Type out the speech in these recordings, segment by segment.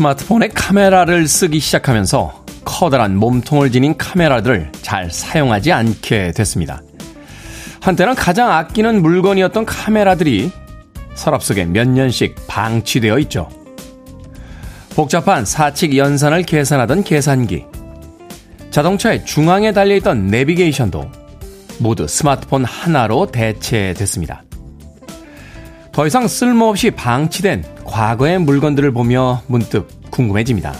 스마트폰에 카메라를 쓰기 시작하면서 커다란 몸통을 지닌 카메라들을 잘 사용하지 않게 됐습니다. 한때는 가장 아끼는 물건이었던 카메라들이 서랍 속에 몇 년씩 방치되어 있죠. 복잡한 사칙 연산을 계산하던 계산기, 자동차의 중앙에 달려있던 내비게이션도 모두 스마트폰 하나로 대체됐습니다. 더 이상 쓸모없이 방치된 과거의 물건들을 보며 문득 궁금해집니다.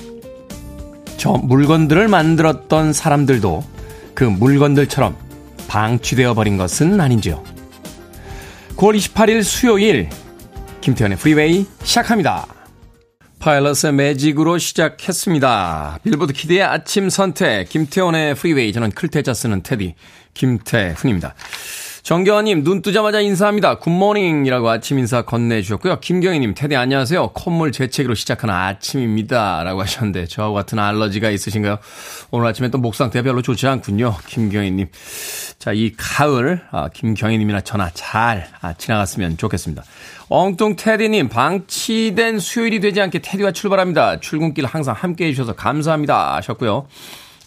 저 물건들을 만들었던 사람들도 그 물건들처럼 방치되어 버린 것은 아닌지요. 9월 28일 수요일 김태훈의 Freeway 시작합니다. 파일럿의 매직으로 시작했습니다. 빌보드 kid의 아침 선택 김태훈의 Freeway 저는 클 태 자 쓰는 테디 김태훈입니다. 정경아님, 눈 뜨자마자 인사합니다. 굿모닝이라고 아침 인사 건네주셨고요. 김경희님, 테디 안녕하세요. 콧물 재채기로 시작하는 아침입니다. 라고 하셨는데, 저하고 같은 알러지가 있으신가요? 오늘 아침에 또 목 상태가 별로 좋지 않군요. 김경희님. 자, 이 가을, 아, 김경희님이나 전화 잘 아, 지나갔으면 좋겠습니다. 엉뚱 테디님, 방치된 수요일이 되지 않게 테디와 출발합니다. 출근길 항상 함께 해주셔서 감사합니다. 하셨고요.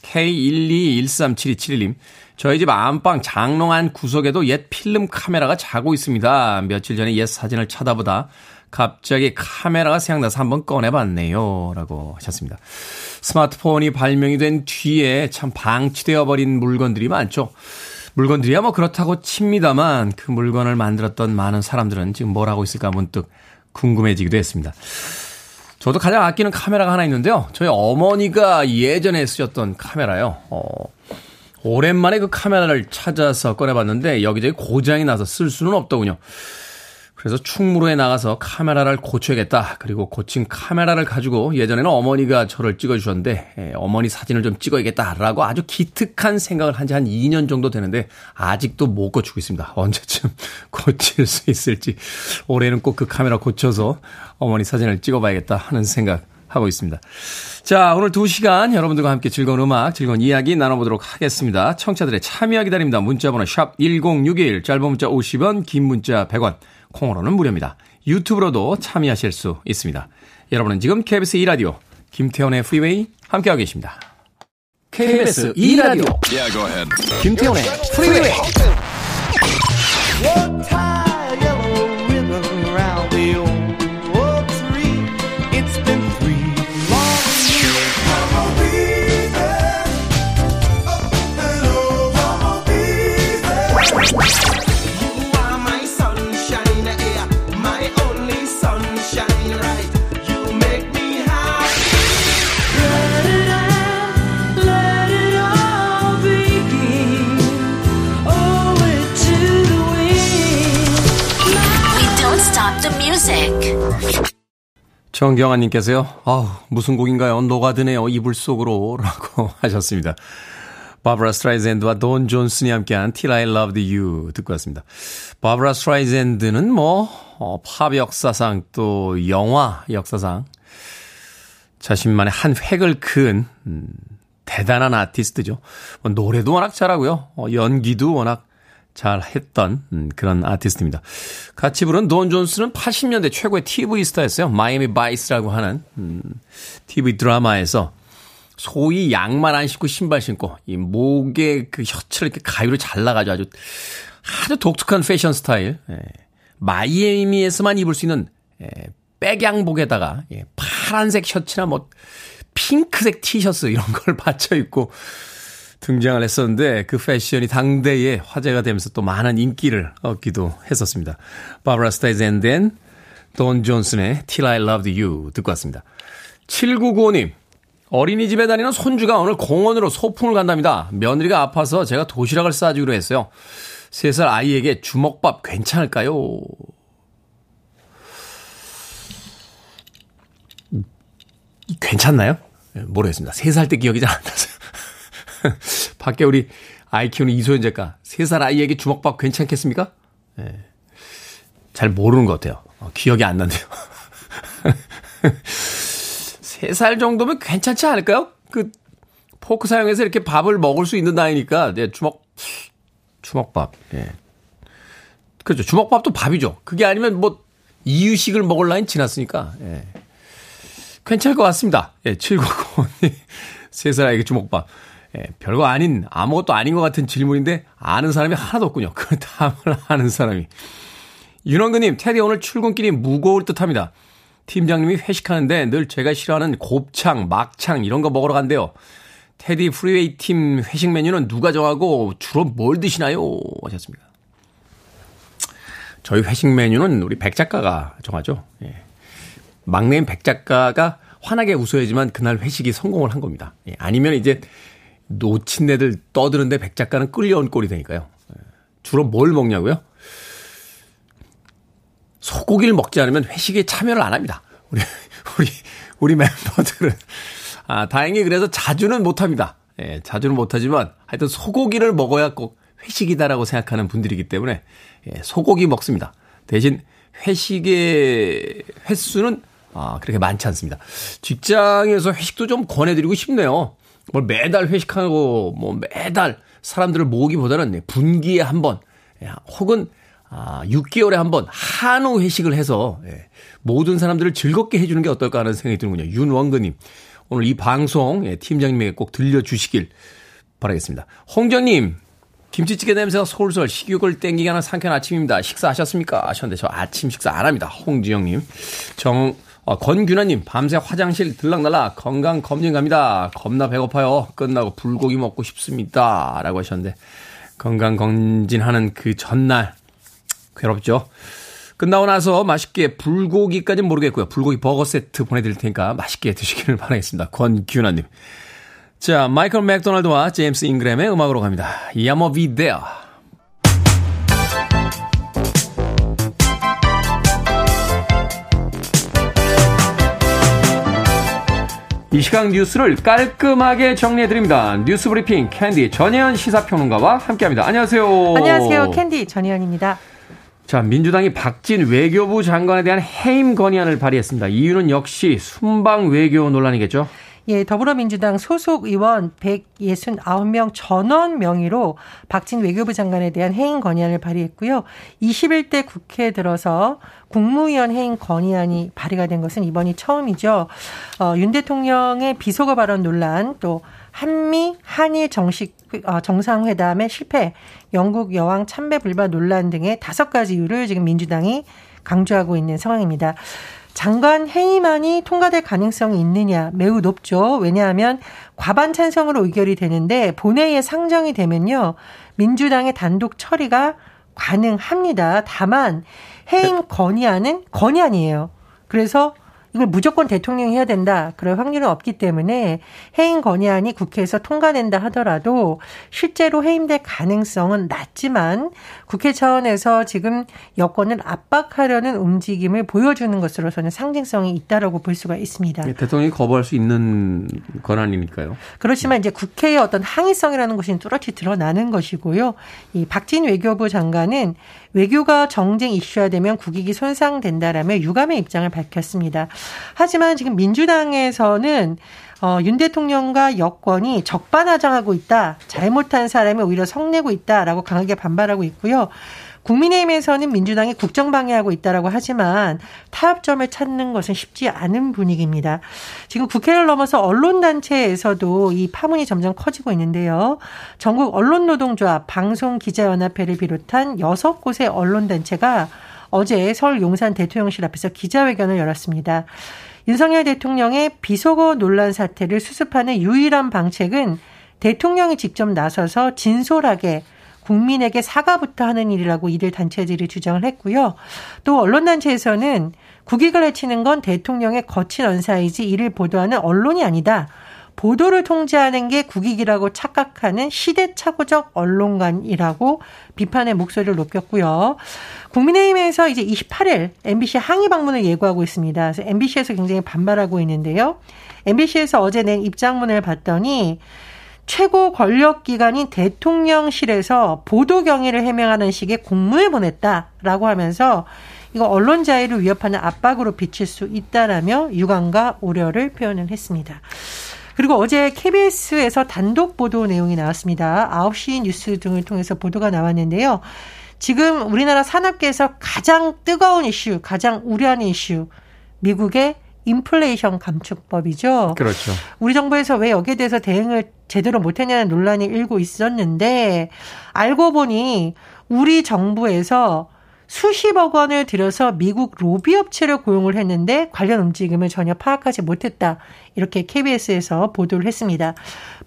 K1213721님, 저희 집 안방 장롱 안 구석에도 옛 필름 카메라가 자고 있습니다. 며칠 전에 옛 사진을 쳐다보다 갑자기 카메라가 생각나서 한번 꺼내봤네요. 라고 하셨습니다. 스마트폰이 발명이 된 뒤에 참 방치되어 버린 물건들이 많죠. 물건들이야 뭐 그렇다고 칩니다만 그 물건을 만들었던 많은 사람들은 지금 뭘 하고 있을까 문득 궁금해지기도 했습니다. 저도 가장 아끼는 카메라가 하나 있는데요. 저희 어머니가 예전에 쓰셨던 카메라요. 어, 오랜만에 그 카메라를 찾아서 꺼내봤는데 여기저기 고장이 나서 쓸 수는 없더군요. 그래서 충무로에 나가서 카메라를 고쳐야겠다. 그리고 고친 카메라를 가지고 예전에는 어머니가 저를 찍어주셨는데 예, 어머니 사진을 좀 찍어야겠다라고 아주 기특한 생각을 한지한 2년 정도 되는데 아직도 못 고치고 있습니다. 언제쯤 고칠 수 있을지 올해는 꼭 그 카메라 고쳐서 어머니 사진을 찍어봐야겠다 하는 생각 하고 있습니다. 자, 오늘 2시간 여러분들과 함께 즐거운 음악, 즐거운 이야기 나눠보도록 하겠습니다. 청취자들의 참여 기다립니다. 문자번호 샵 1061, 짧은 문자 50원, 긴 문자 100원, 콩으로는 무료입니다. 유튜브로도 참여하실 수 있습니다. 여러분은 지금 KBS 2라디오, 김태훈의 Freeway 함께하고 계십니다. KBS 2라디오, yeah, 김태훈의 프리웨이 정경아님께서요, 아우, 무슨 곡인가요? 녹아드네요, 이불 속으로. 라고 하셨습니다. 바브라 스트라이젠드와 돈 존슨이 함께한 Till I Loved You 듣고 왔습니다. 바브라 스트라이젠드는 뭐, 어, 팝 역사상 또 영화 역사상 자신만의 한 획을 그은, 음, 대단한 아티스트죠. 뭐 노래도 워낙 잘하고요. 어, 연기도 워낙 잘 했던 음, 그런 아티스트입니다. 같이 부른 돈 존슨은 80년대 최고의 TV 스타였어요. 마이애미 바이스라고 하는 음, TV 드라마에서 소위 양말 안 신고 신발 신고 이 목에 그 셔츠를 이렇게 가위로 잘라가지고 아주 아주 독특한 패션 스타일. 예. 마이애미에서만 입을 수 있는 예, 백양복에다가 예, 파란색 셔츠나 뭐 핑크색 티셔츠 이런 걸 받쳐 입고 등장을 했었는데 그 패션이 당대에 화제가 되면서 또 많은 인기를 얻기도 했었습니다. 바브라 스타이즈앤덴 돈 존슨의 Till I Loved You 듣고 왔습니다. 7995님 어린이집에 다니는 손주가 오늘 공원으로 소풍을 간답니다. 며느리가 아파서 제가 도시락을 싸주기로 했어요. 3살 아이에게 주먹밥 괜찮을까요? 괜찮나요? 모르겠습니다. 3살 때 기억이 잘 안 나서요. 밖에 우리 아이 키우는 이소연 작가, 3살 아이에게 주먹밥 괜찮겠습니까? 네. 잘 모르는 것 같아요. 어, 기억이 안 난대요. 3살 정도면 괜찮지 않을까요? 그, 포크 사용해서 이렇게 밥을 먹을 수 있는 나이니까, 네, 주먹, 주먹밥, 예. 그렇죠. 주먹밥도 밥이죠. 그게 아니면 뭐, 이유식을 먹을 나이 지났으니까, 예. 괜찮을 것 같습니다. 예, 799님. 세살 아이에게 주먹밥. 예, 별거 아닌, 아무것도 아닌 것 같은 질문인데, 아는 사람이 하나도 없군요. 그 다음을 아는 사람이. 윤원근님, 테디 오늘 출근길이 무거울 듯 합니다. 팀장님이 회식하는데 늘 제가 싫어하는 곱창, 막창 이런 거 먹으러 간대요. 테디 Freeway 팀 회식 메뉴는 누가 정하고 주로 뭘 드시나요? 하셨습니다. 저희 회식 메뉴는 우리 백 작가가 정하죠. 예. 막내인 백 작가가 환하게 웃어야지만 그날 회식이 성공을 한 겁니다. 예. 아니면 이제 놓친 애들 떠드는데 백 작가는 끌려온 꼴이 되니까요. 예. 주로 뭘 먹냐고요? 소고기를 먹지 않으면 회식에 참여를 안 합니다. 우리, 우리, 우리 멤버들은. 아, 다행히 그래서 자주는 못 합니다. 예, 자주는 못 하지만 하여튼 소고기를 먹어야 꼭 회식이다라고 생각하는 분들이기 때문에 예, 소고기 먹습니다. 대신 회식의 횟수는 아, 그렇게 많지 않습니다. 직장에서 회식도 좀 권해드리고 싶네요. 뭘 매달 회식하고 뭐 매달 사람들을 모으기보다는 분기에 한 번, 예, 혹은 아, 6개월에 한 번 한우 회식을 해서 예, 모든 사람들을 즐겁게 해주는 게 어떨까 하는 생각이 드는군요. 윤원근님. 오늘 이 방송 예, 팀장님에게 꼭 들려주시길 바라겠습니다. 홍정님. 김치찌개 냄새가 솔솔 식욕을 땡기게 하는 상쾌한 아침입니다. 식사하셨습니까? 하셨는데 저 아침 식사 안 합니다. 홍지영님. 정, 어, 권균아님, 밤새 화장실 들락날락 건강 검진 갑니다. 겁나 배고파요. 끝나고 불고기 먹고 싶습니다. 라고 하셨는데, 건강 검진하는 그 전날, 괴롭죠. 끝나고 나서 맛있게 불고기까지는 모르겠고요. 불고기 버거 세트 보내드릴 테니까 맛있게 드시기를 바라겠습니다. 권규나님. 자, 마이클 맥도날드와 제임스 잉그램의 음악으로 갑니다. Yah Mo B There. 이 시각 뉴스를 깔끔하게 정리해드립니다. 뉴스 브리핑 캔디 전혜연 시사평론가와 함께합니다. 안녕하세요. 안녕하세요. 캔디 전혜연입니다. 자, 민주당이 박진 외교부 장관에 대한 해임 건의안을 발의했습니다. 이유는 역시 순방 외교 논란이겠죠? 예, 더불어민주당 소속 의원 169명 전원 명의로 박진 외교부 장관에 대한 해임 건의안을 발의했고요. 21대 국회에 들어서 국무위원 해임 건의안이 발의가 된 것은 이번이 처음이죠. 어, 윤 대통령의 비속어 발언 논란 또 한미 한일 정식 어, 정상회담의 실패, 영국 여왕 참배 불발 논란 등의 다섯 가지 이유를 지금 민주당이 강조하고 있는 상황입니다. 장관 해임안이 통과될 가능성이 있느냐 매우 높죠. 왜냐하면 과반 찬성으로 의결이 되는데 본회의에 상정이 되면요 민주당의 단독 처리가 가능합니다. 다만 해임 건의안은 건의안이에요. 그래서 이걸 무조건 대통령이 해야 된다. 그럴 확률은 없기 때문에 해임 건의안이 국회에서 통과된다 하더라도 실제로 해임될 가능성은 낮지만 국회 차원에서 지금 여권을 압박하려는 움직임을 보여주는 것으로서는 상징성이 있다라고 볼 수가 있습니다. 네, 대통령이 거부할 수 있는 권한이니까요. 그렇지만 이제 국회의 어떤 항의성이라는 것이 뚜렷이 드러나는 것이고요. 이 박진 외교부 장관은 외교가 정쟁 이슈화 되면 국익이 손상된다라며 유감의 입장을 밝혔습니다. 하지만 지금 민주당에서는 어, 윤 대통령과 여권이 적반하장하고 있다. 잘못한 사람이 오히려 성내고 있다라고 강하게 반발하고 있고요. 국민의힘에서는 민주당이 국정 방해하고 있다라고 하지만 타협점을 찾는 것은 쉽지 않은 분위기입니다. 지금 국회를 넘어서 언론 단체에서도 이 파문이 점점 커지고 있는데요. 전국 언론노동조합, 방송기자연합회를 비롯한 여섯 곳의 언론 단체가 어제 서울 용산 대통령실 앞에서 기자회견을 열었습니다. 윤석열 대통령의 비속어 논란 사태를 수습하는 유일한 방책은 대통령이 직접 나서서 진솔하게 국민에게 사과부터 하는 일이라고 이들 단체들이 주장을 했고요. 또 언론단체에서는 국익을 해치는 건 대통령의 거친 언사이지 이를 보도하는 언론이 아니다. 보도를 통제하는 게 국익이라고 착각하는 시대착오적 언론관이라고 비판의 목소리를 높였고요. 국민의힘에서 이제 28일 MBC 항의 방문을 예고하고 있습니다. 그래서 MBC에서 굉장히 반발하고 있는데요. MBC에서 어제 낸 입장문을 봤더니 최고 권력 기관인 대통령실에서 보도 경위를 해명하는 식의 공문을 보냈다라고 하면서 이거 언론 자유를 위협하는 압박으로 비칠 수 있다라며 유감과 우려를 표현을 했습니다. 그리고 어제 KBS에서 단독 보도 내용이 나왔습니다. 9시 뉴스 등을 통해서 보도가 나왔는데요. 지금 우리나라 산업계에서 가장 뜨거운 이슈, 가장 우려하는 이슈, 미국의 인플레이션 감축법이죠. 그렇죠. 우리 정부에서 왜 여기에 대해서 대응을 제대로 못했냐는 논란이 일고 있었는데 알고 보니 우리 정부에서 수십억 원을 들여서 미국 로비 업체를 고용을 했는데 관련 움직임을 전혀 파악하지 못했다. 이렇게 KBS에서 보도를 했습니다.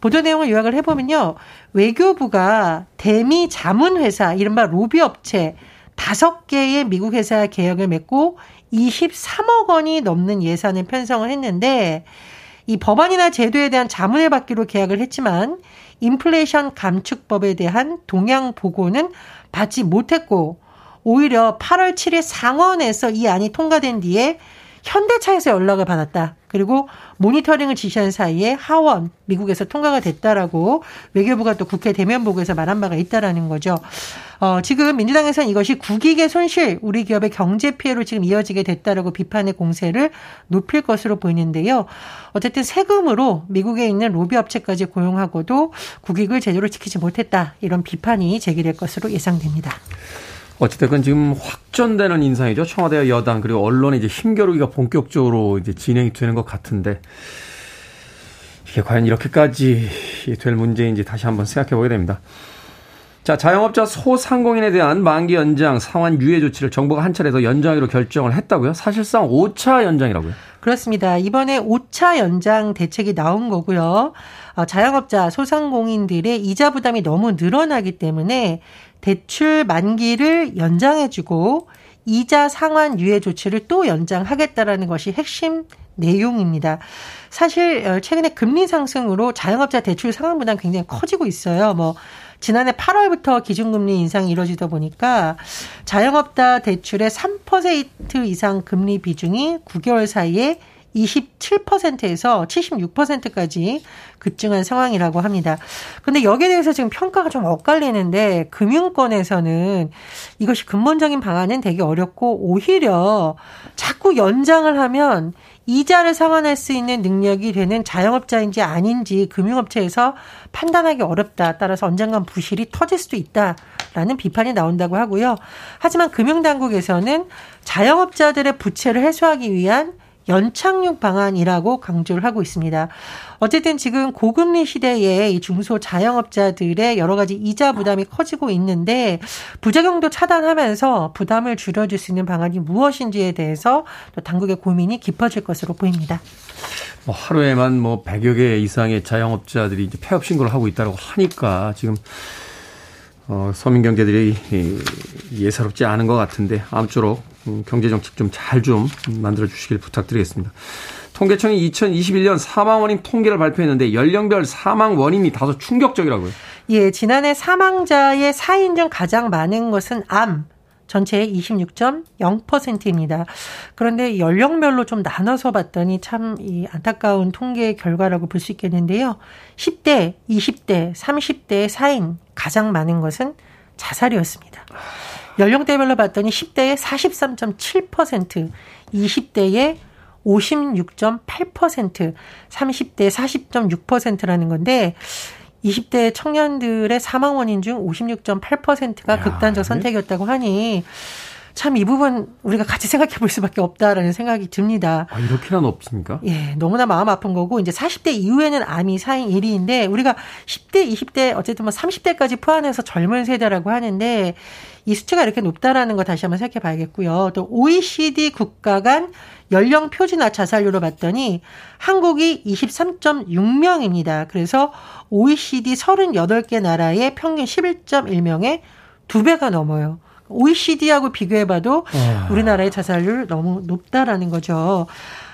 보도 내용을 요약을 해보면요. 외교부가 대미 자문회사, 이른바 로비 업체 다섯 개의 미국 회사 계약을 맺고 23억 원이 넘는 예산을 편성을 했는데 이 법안이나 제도에 대한 자문을 받기로 계약을 했지만 인플레이션 감축법에 대한 동향 보고는 받지 못했고 오히려 8월 7일 상원에서 이 안이 통과된 뒤에 현대차에서 연락을 받았다. 그리고 모니터링을 지시한 사이에 하원 미국에서 통과가 됐다라고 외교부가 또 국회 대면 보고에서 말한 바가 있다라는 거죠. 어, 지금 민주당에서는 이것이 국익의 손실, 우리 기업의 경제 피해로 지금 이어지게 됐다라고 비판의 공세를 높일 것으로 보이는데요. 어쨌든 세금으로 미국에 있는 로비 업체까지 고용하고도 국익을 제대로 지키지 못했다 이런 비판이 제기될 것으로 예상됩니다. 어찌됐건 지금 확전되는 인상이죠. 청와대와 여당 그리고 언론의 이제 힘겨루기가 본격적으로 이제 진행이 되는 것 같은데 이게 과연 이렇게까지 될 문제인지 다시 한번 생각해 보게 됩니다. 자, 자영업자 소상공인에 대한 만기 연장 상환 유예 조치를 정부가 한 차례 더 연장하기로 결정을 했다고요? 사실상 5차 연장이라고요? 그렇습니다. 이번에 5차 연장 대책이 나온 거고요. 어, 자영업자 소상공인들의 이자 부담이 너무 늘어나기 때문에 대출 만기를 연장해주고 이자 상환 유예 조치를 또 연장하겠다라는 것이 핵심 내용입니다. 사실 어, 최근에 금리 상승으로 자영업자 대출 상환 부담 굉장히 커지고 있어요. 뭐 지난해 8월부터 기준금리 인상이 이루어지다 보니까 자영업자 대출의 3% 이상 금리 비중이 9개월 사이에 27%에서 76%까지 급증한 상황이라고 합니다. 근데 여기에 대해서 지금 평가가 좀 엇갈리는데 금융권에서는 이것이 근본적인 방안은 되게 어렵고 오히려 자꾸 연장을 하면 이자를 상환할 수 있는 능력이 되는 자영업자인지 아닌지 금융업체에서 판단하기 어렵다. 따라서 언젠간 부실이 터질 수도 있다라는 비판이 나온다고 하고요. 하지만 금융당국에서는 자영업자들의 부채를 해소하기 위한 연착륙 방안이라고 강조를 하고 있습니다. 어쨌든 지금 고금리 시대에 이 중소 자영업자들의 여러 가지 이자 부담이 커지고 있는데 부작용도 차단하면서 부담을 줄여줄 수 있는 방안이 무엇인지에 대해서 또 당국의 고민이 깊어질 것으로 보입니다. 뭐 하루에만 뭐 100여 개 이상의 자영업자들이 이제 폐업 신고를 하고 있다고 하니까 지금 어, 서민 경제들이 예사롭지 않은 것 같은데 아무쪼록 음, 경제 정책 좀 잘좀 좀 만들어 주시길 부탁드리겠습니다. 통계청이 2021년 사망 원인 통계를 발표했는데 연령별 사망 원인이 다소 충격적이라고요. 예, 지난해 사망자의 사인 중 가장 많은 것은 암, 전체의 26.0%입니다. 그런데 연령별로 좀 나눠서 봤더니 참 이 안타까운 통계 결과라고 볼 수 있겠는데요. 10대, 20대, 30대 사인 가장 많은 것은 자살이었습니다. 연령대별로 봤더니 10대에 43.7%, 20대에 56.8%, 30대 40.6%라는 건데 20대 청년들의 사망 원인 중 56.8%가 야, 극단적 선택이었다고 하니 참 이 부분 우리가 같이 생각해 볼 수밖에 없다라는 생각이 듭니다. 아, 이렇게나 높습니까? 예, 너무나 마음 아픈 거고 이제 40대 이후에는 암이 4인 1위인데 우리가 10대, 20대 어쨌든 뭐 30대까지 포함해서 젊은 세대라고 하는데 이 수치가 이렇게 높다라는 거 다시 한번 생각해 봐야겠고요. 또 OECD 국가 간 연령 표준화 자살률로 봤더니 한국이 23.6명입니다. 그래서 OECD 38개 나라의 평균 11.1명의 두 배가 넘어요. OECD하고 비교해봐도 우리나라의 자살률 너무 높다라는 거죠.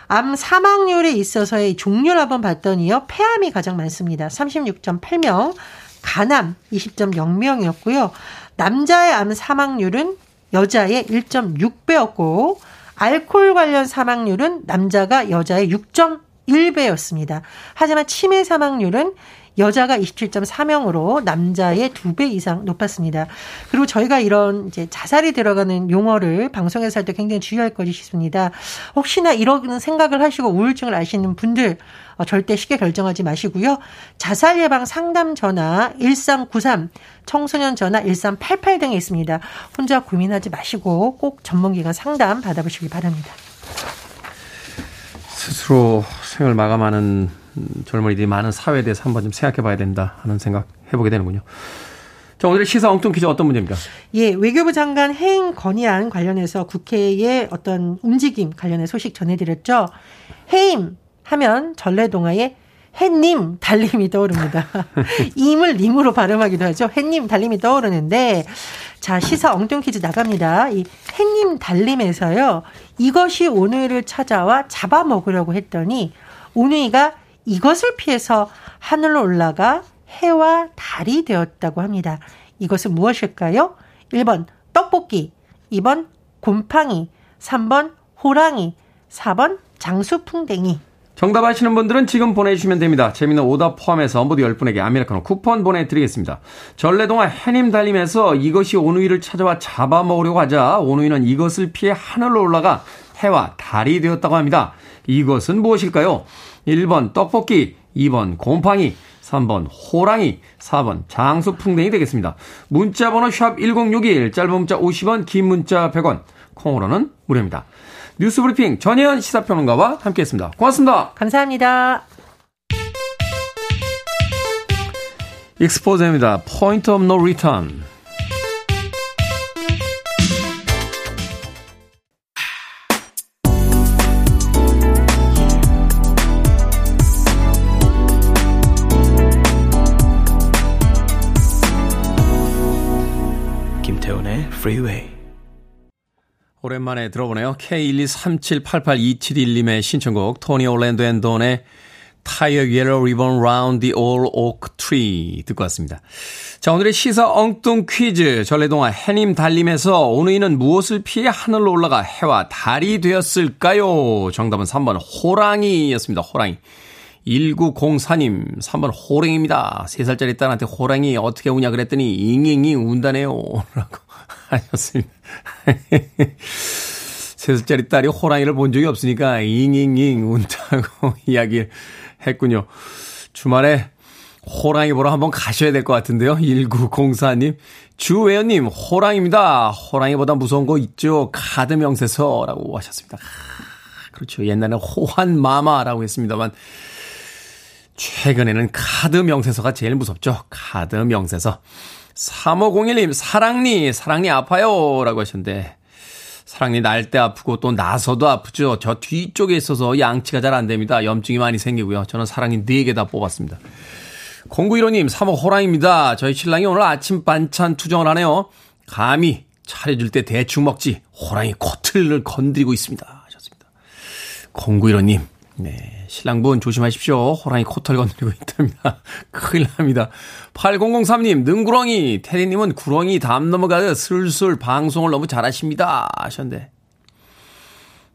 암 사망률에 있어서의 종류를 한번 봤더니요. 폐암이 가장 많습니다. 36.8명, 간암 20.0명이었고요. 남자의 암 사망률은 여자의 1.6배였고 알코올 관련 사망률은 남자가 여자의 6.1배였습니다. 하지만 치매 사망률은 여자가 27.4명으로 남자의 2배 이상 높았습니다. 그리고 저희가 이런 이제 자살이 들어가는 용어를 방송에서 할 때 굉장히 주의할 것이 있습니다. 혹시나 이런 생각을 하시고 우울증을 아시는 분들 어, 절대 쉽게 결정하지 마시고요. 자살 예방 상담 전화 1393, 청소년 전화 1388 등에 있습니다. 혼자 고민하지 마시고 꼭 전문기관 상담 받아보시기 바랍니다. 스스로 생을 마감하는 젊은이들이 많은 사회에 대해서 한번 좀 생각해 봐야 된다 하는 생각 해보게 되는군요. 자, 오늘의 시사 엉뚱 퀴즈 어떤 문제입니까? 예, 외교부 장관 해임 건의안 관련해서 국회의 어떤 움직임 관련해 소식 전해드렸죠. 해임 하면 전래동화의 해님 달림이 떠오릅니다. 임을 님으로 발음하기도 하죠. 해님 달림이 떠오르는데 자 시사 엉뚱 퀴즈 나갑니다. 이 해님 달림에서요 이것이 오늘을 찾아와 잡아먹으려고 했더니 오누이가 이것을 피해서 하늘로 올라가 해와 달이 되었다고 합니다. 이것은 무엇일까요? 1번 떡볶이, 2번 곰팡이, 3번 호랑이, 4번 장수풍뎅이. 정답 아시는 분들은 지금 보내주시면 됩니다. 재미는 오답 포함해서 모두 10분에게 아메리카노 쿠폰 보내드리겠습니다. 전래동화 해님 달림에서 이것이 오누이를 찾아와 잡아먹으려고 하자 오누이는 이것을 피해 하늘로 올라가 해와 달이 되었다고 합니다. 이것은 무엇일까요? 1번 떡볶이, 2번 곰팡이, 3번 호랑이, 4번 장수풍뎅이 되겠습니다. 문자 번호 샵 1061, 짧은 문자 50원, 긴 문자 100원, 콩으로는 무료입니다. 뉴스브리핑 전혜연 시사평론가와 함께했습니다. 고맙습니다. 감사합니다. 익스포즈입니다. Point of No Return. 김태훈의 Freeway. 오랜만에 들어보네요. K123788271님의 신청곡 토니 올랜도 앤 돈의 a Yellow Ribbon Round the Old Oak Tree 듣고 왔습니다. 자 오늘의 시사 엉뚱 퀴즈 전래동화 해님 달님에서 오누이는 무엇을 피해 하늘로 올라가 해와 달이 되었을까요? 정답은 3번 호랑이였습니다. 호랑이. 1904님, 3번 호랑입니다. 3살짜리 딸한테 호랑이 어떻게 우냐 그랬더니 잉잉잉 운다네요. 라고 하셨습니다. 3살짜리 딸이 호랑이를 본 적이 없으니까 잉잉잉 운다고 이야기를 했군요. 주말에 호랑이 보러 한번 가셔야 될 것 같은데요. 1904님. 주외연님, 호랑입니다. 호랑이보다 무서운 거 있죠. 카드 명세서라고 하셨습니다. 그렇죠. 옛날에 호환마마라고 했습니다만, 최근에는 카드 명세서가 제일 무섭죠. 카드 명세서. 3501님, 사랑니, 사랑니 아파요. 라고 하셨는데, 사랑니 날 때 아프고 또 나서도 아프죠. 저 뒤쪽에 있어서 양치가 잘 안 됩니다. 염증이 많이 생기고요. 저는 사랑니 4개 다 뽑았습니다. 0915님, 3호 호랑입니다. 저희 신랑이 오늘 아침 반찬 투정을 하네요. 감히 차려줄 때 대충 먹지. 호랑이 코틀을 건드리고 있습니다. 하셨습니다. 0915님, 네. 신랑분 조심하십시오. 호랑이 코털 건드리고 있답니다. 큰일 납니다. 8003님, 능구렁이. 테디님은 구렁이 담 넘어가듯 슬슬 방송을 너무 잘하십니다. 하셨는데.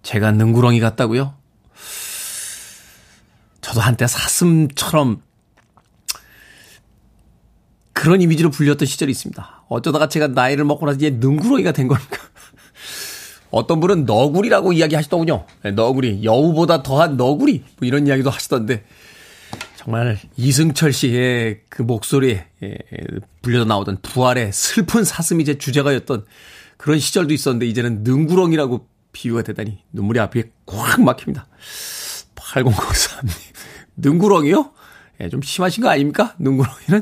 제가 능구렁이 같다고요? 저도 한때 사슴처럼 그런 이미지로 불렸던 시절이 있습니다. 어쩌다가 제가 나이를 먹고 나서 이제 능구렁이가 된 겁니까? 어떤 분은 너구리라고 이야기하시더군요. 네, 너구리, 여우보다 더한 너구리 뭐 이런 이야기도 하시던데 정말 이승철 씨의 그 목소리에 예, 불려져 나오던 부활의 슬픈 사슴이 제 주제가였던 그런 시절도 있었는데 이제는 능구렁이라고 비유가 되다니 눈물이 앞에 꽉 막힙니다. 8003님. 능구렁이요? 예, 좀 심하신 거 아닙니까? 능구렁이는?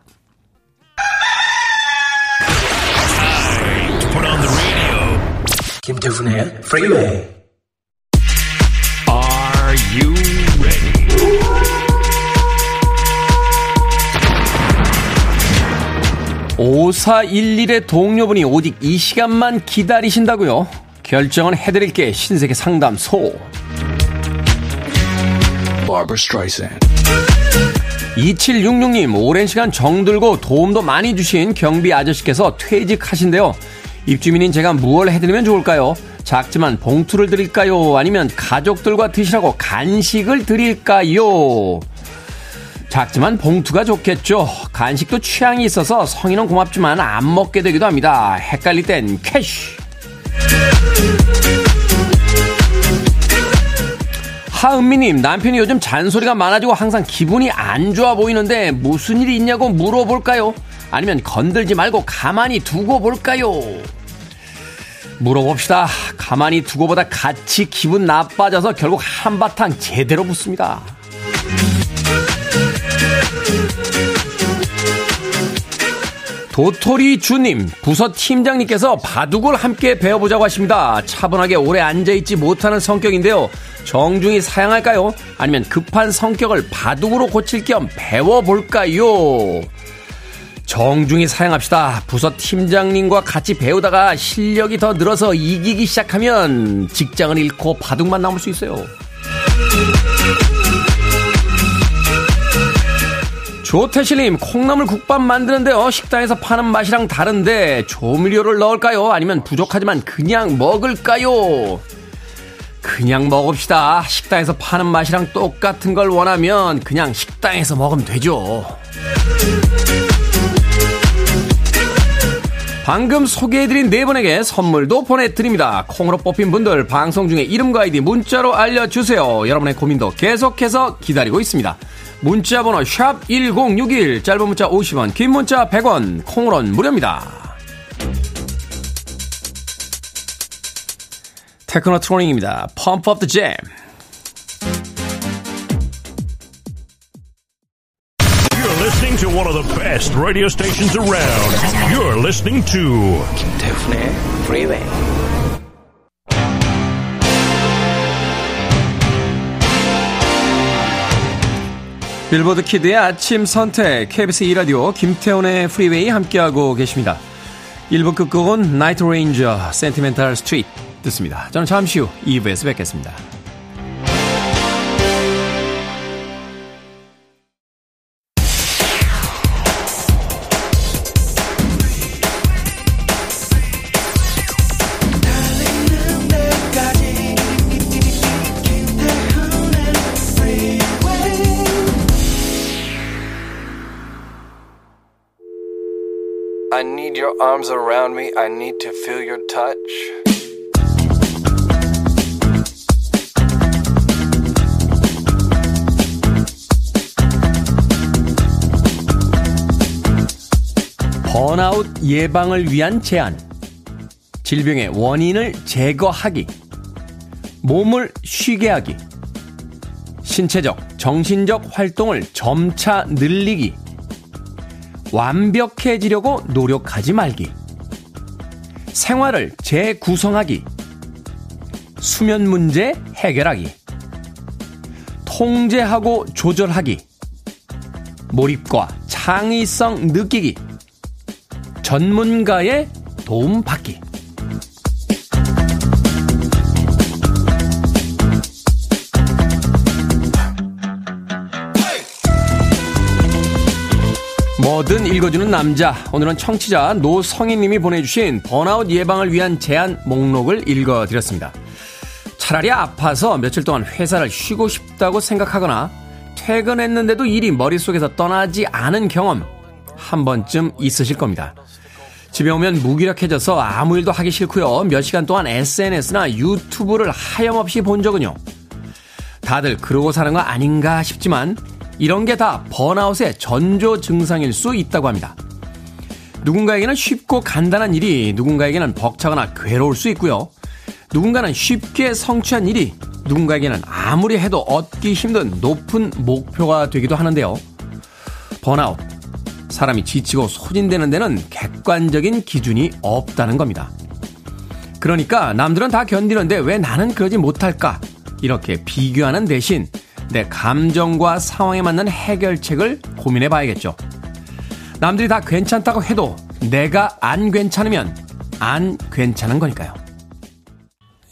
김태훈의 프리웨이 Are you ready? 오사일일의 동료분이 오직 이 시간만 기다리신다고요? 결정은 해드릴게 신세계 상담소. 2766님, 오랜 시간 정들고 도움도 많이 주신 경비 아저씨께서 퇴직하신대요. 입주민인 제가 무얼 해드리면 좋을까요? 작지만 봉투를 드릴까요? 아니면 가족들과 드시라고 간식을 드릴까요? 작지만 봉투가 좋겠죠. 간식도 취향이 있어서 성인은 고맙지만 안 먹게 되기도 합니다. 헷갈릴 땐 캐쉬. 하은미님, 남편이 요즘 잔소리가 많아지고 항상 기분이 안 좋아 보이는데 무슨 일이 있냐고 물어볼까요? 아니면 건들지 말고 가만히 두고 볼까요? 물어봅시다. 가만히 두고보다 같이 기분 나빠져서 결국 한바탕 제대로 붙습니다. 도토리 주님, 부서 팀장님께서 바둑을 함께 배워보자고 하십니다. 차분하게 오래 앉아있지 못하는 성격인데요. 정중히 사양할까요? 아니면 급한 성격을 바둑으로 고칠 겸 배워볼까요? 정중히 사양합시다. 부서 팀장님과 같이 배우다가 실력이 더 늘어서 이기기 시작하면 직장을 잃고 바둑만 남을 수 있어요. 조태실님, 콩나물 국밥 만드는데요. 식당에서 파는 맛이랑 다른데 조미료를 넣을까요? 아니면 부족하지만 그냥 먹을까요? 그냥 먹읍시다. 식당에서 파는 맛이랑 똑같은 걸 원하면 그냥 식당에서 먹으면 되죠. 방금 소개해드린 네 분에게 선물도 보내드립니다. 콩으로 뽑힌 분들 방송 중에 이름과 아이디 문자로 알려주세요. 여러분의 고민도 계속해서 기다리고 있습니다. 문자 번호 샵1061 짧은 문자 50원 긴 문자 100원 콩으로는 무료입니다. 테크노 트로닝입니다. Pump up. To one of the best radio stations around. You're listening to 김태훈의 Freeway. 빌보드 kid의 아침 선택 KBS 2 라디오 김태훈의 Freeway 함께하고 계십니다. 1부 끝곡은 나이트 레인저 Sentimental Street 듣습니다. 저는 잠시 후 2부에서 뵙겠습니다. Your arms around me. I need to feel your touch. 번아웃 예방을 위한 제안. 질병의 원인을 제거하기. 몸을 쉬게 하기. 신체적, 정신적 활동을 점차 늘리기. 완벽해지려고 노력하지 말기. 생활을 재구성하기. 수면 문제 해결하기. 통제하고 조절하기. 몰입과 창의성 느끼기. 전문가의 도움 받기. 뭐든 읽어주는 남자. 오늘은 청취자 노성희님이 보내주신 번아웃 예방을 위한 제안 목록을 읽어드렸습니다. 차라리 아파서 며칠 동안 회사를 쉬고 싶다고 생각하거나 퇴근했는데도 일이 머릿속에서 떠나지 않은 경험 한 번쯤 있으실 겁니다. 집에 오면 무기력해져서 아무 일도 하기 싫고요. 몇 시간 동안 SNS나 유튜브를 하염없이 본 적은요. 다들 그러고 사는 거 아닌가 싶지만 이런 게 다 번아웃의 전조 증상일 수 있다고 합니다. 누군가에게는 쉽고 간단한 일이 누군가에게는 벅차거나 괴로울 수 있고요. 누군가는 쉽게 성취한 일이 누군가에게는 아무리 해도 얻기 힘든 높은 목표가 되기도 하는데요. 번아웃. 사람이 지치고 소진되는 데는 객관적인 기준이 없다는 겁니다. 그러니까 남들은 다 견디는데 왜 나는 그러지 못할까? 이렇게 비교하는 대신 내 감정과 상황에 맞는 해결책을 고민해 봐야겠죠. 남들이 다 괜찮다고 해도 내가 안 괜찮으면 안 괜찮은 거니까요.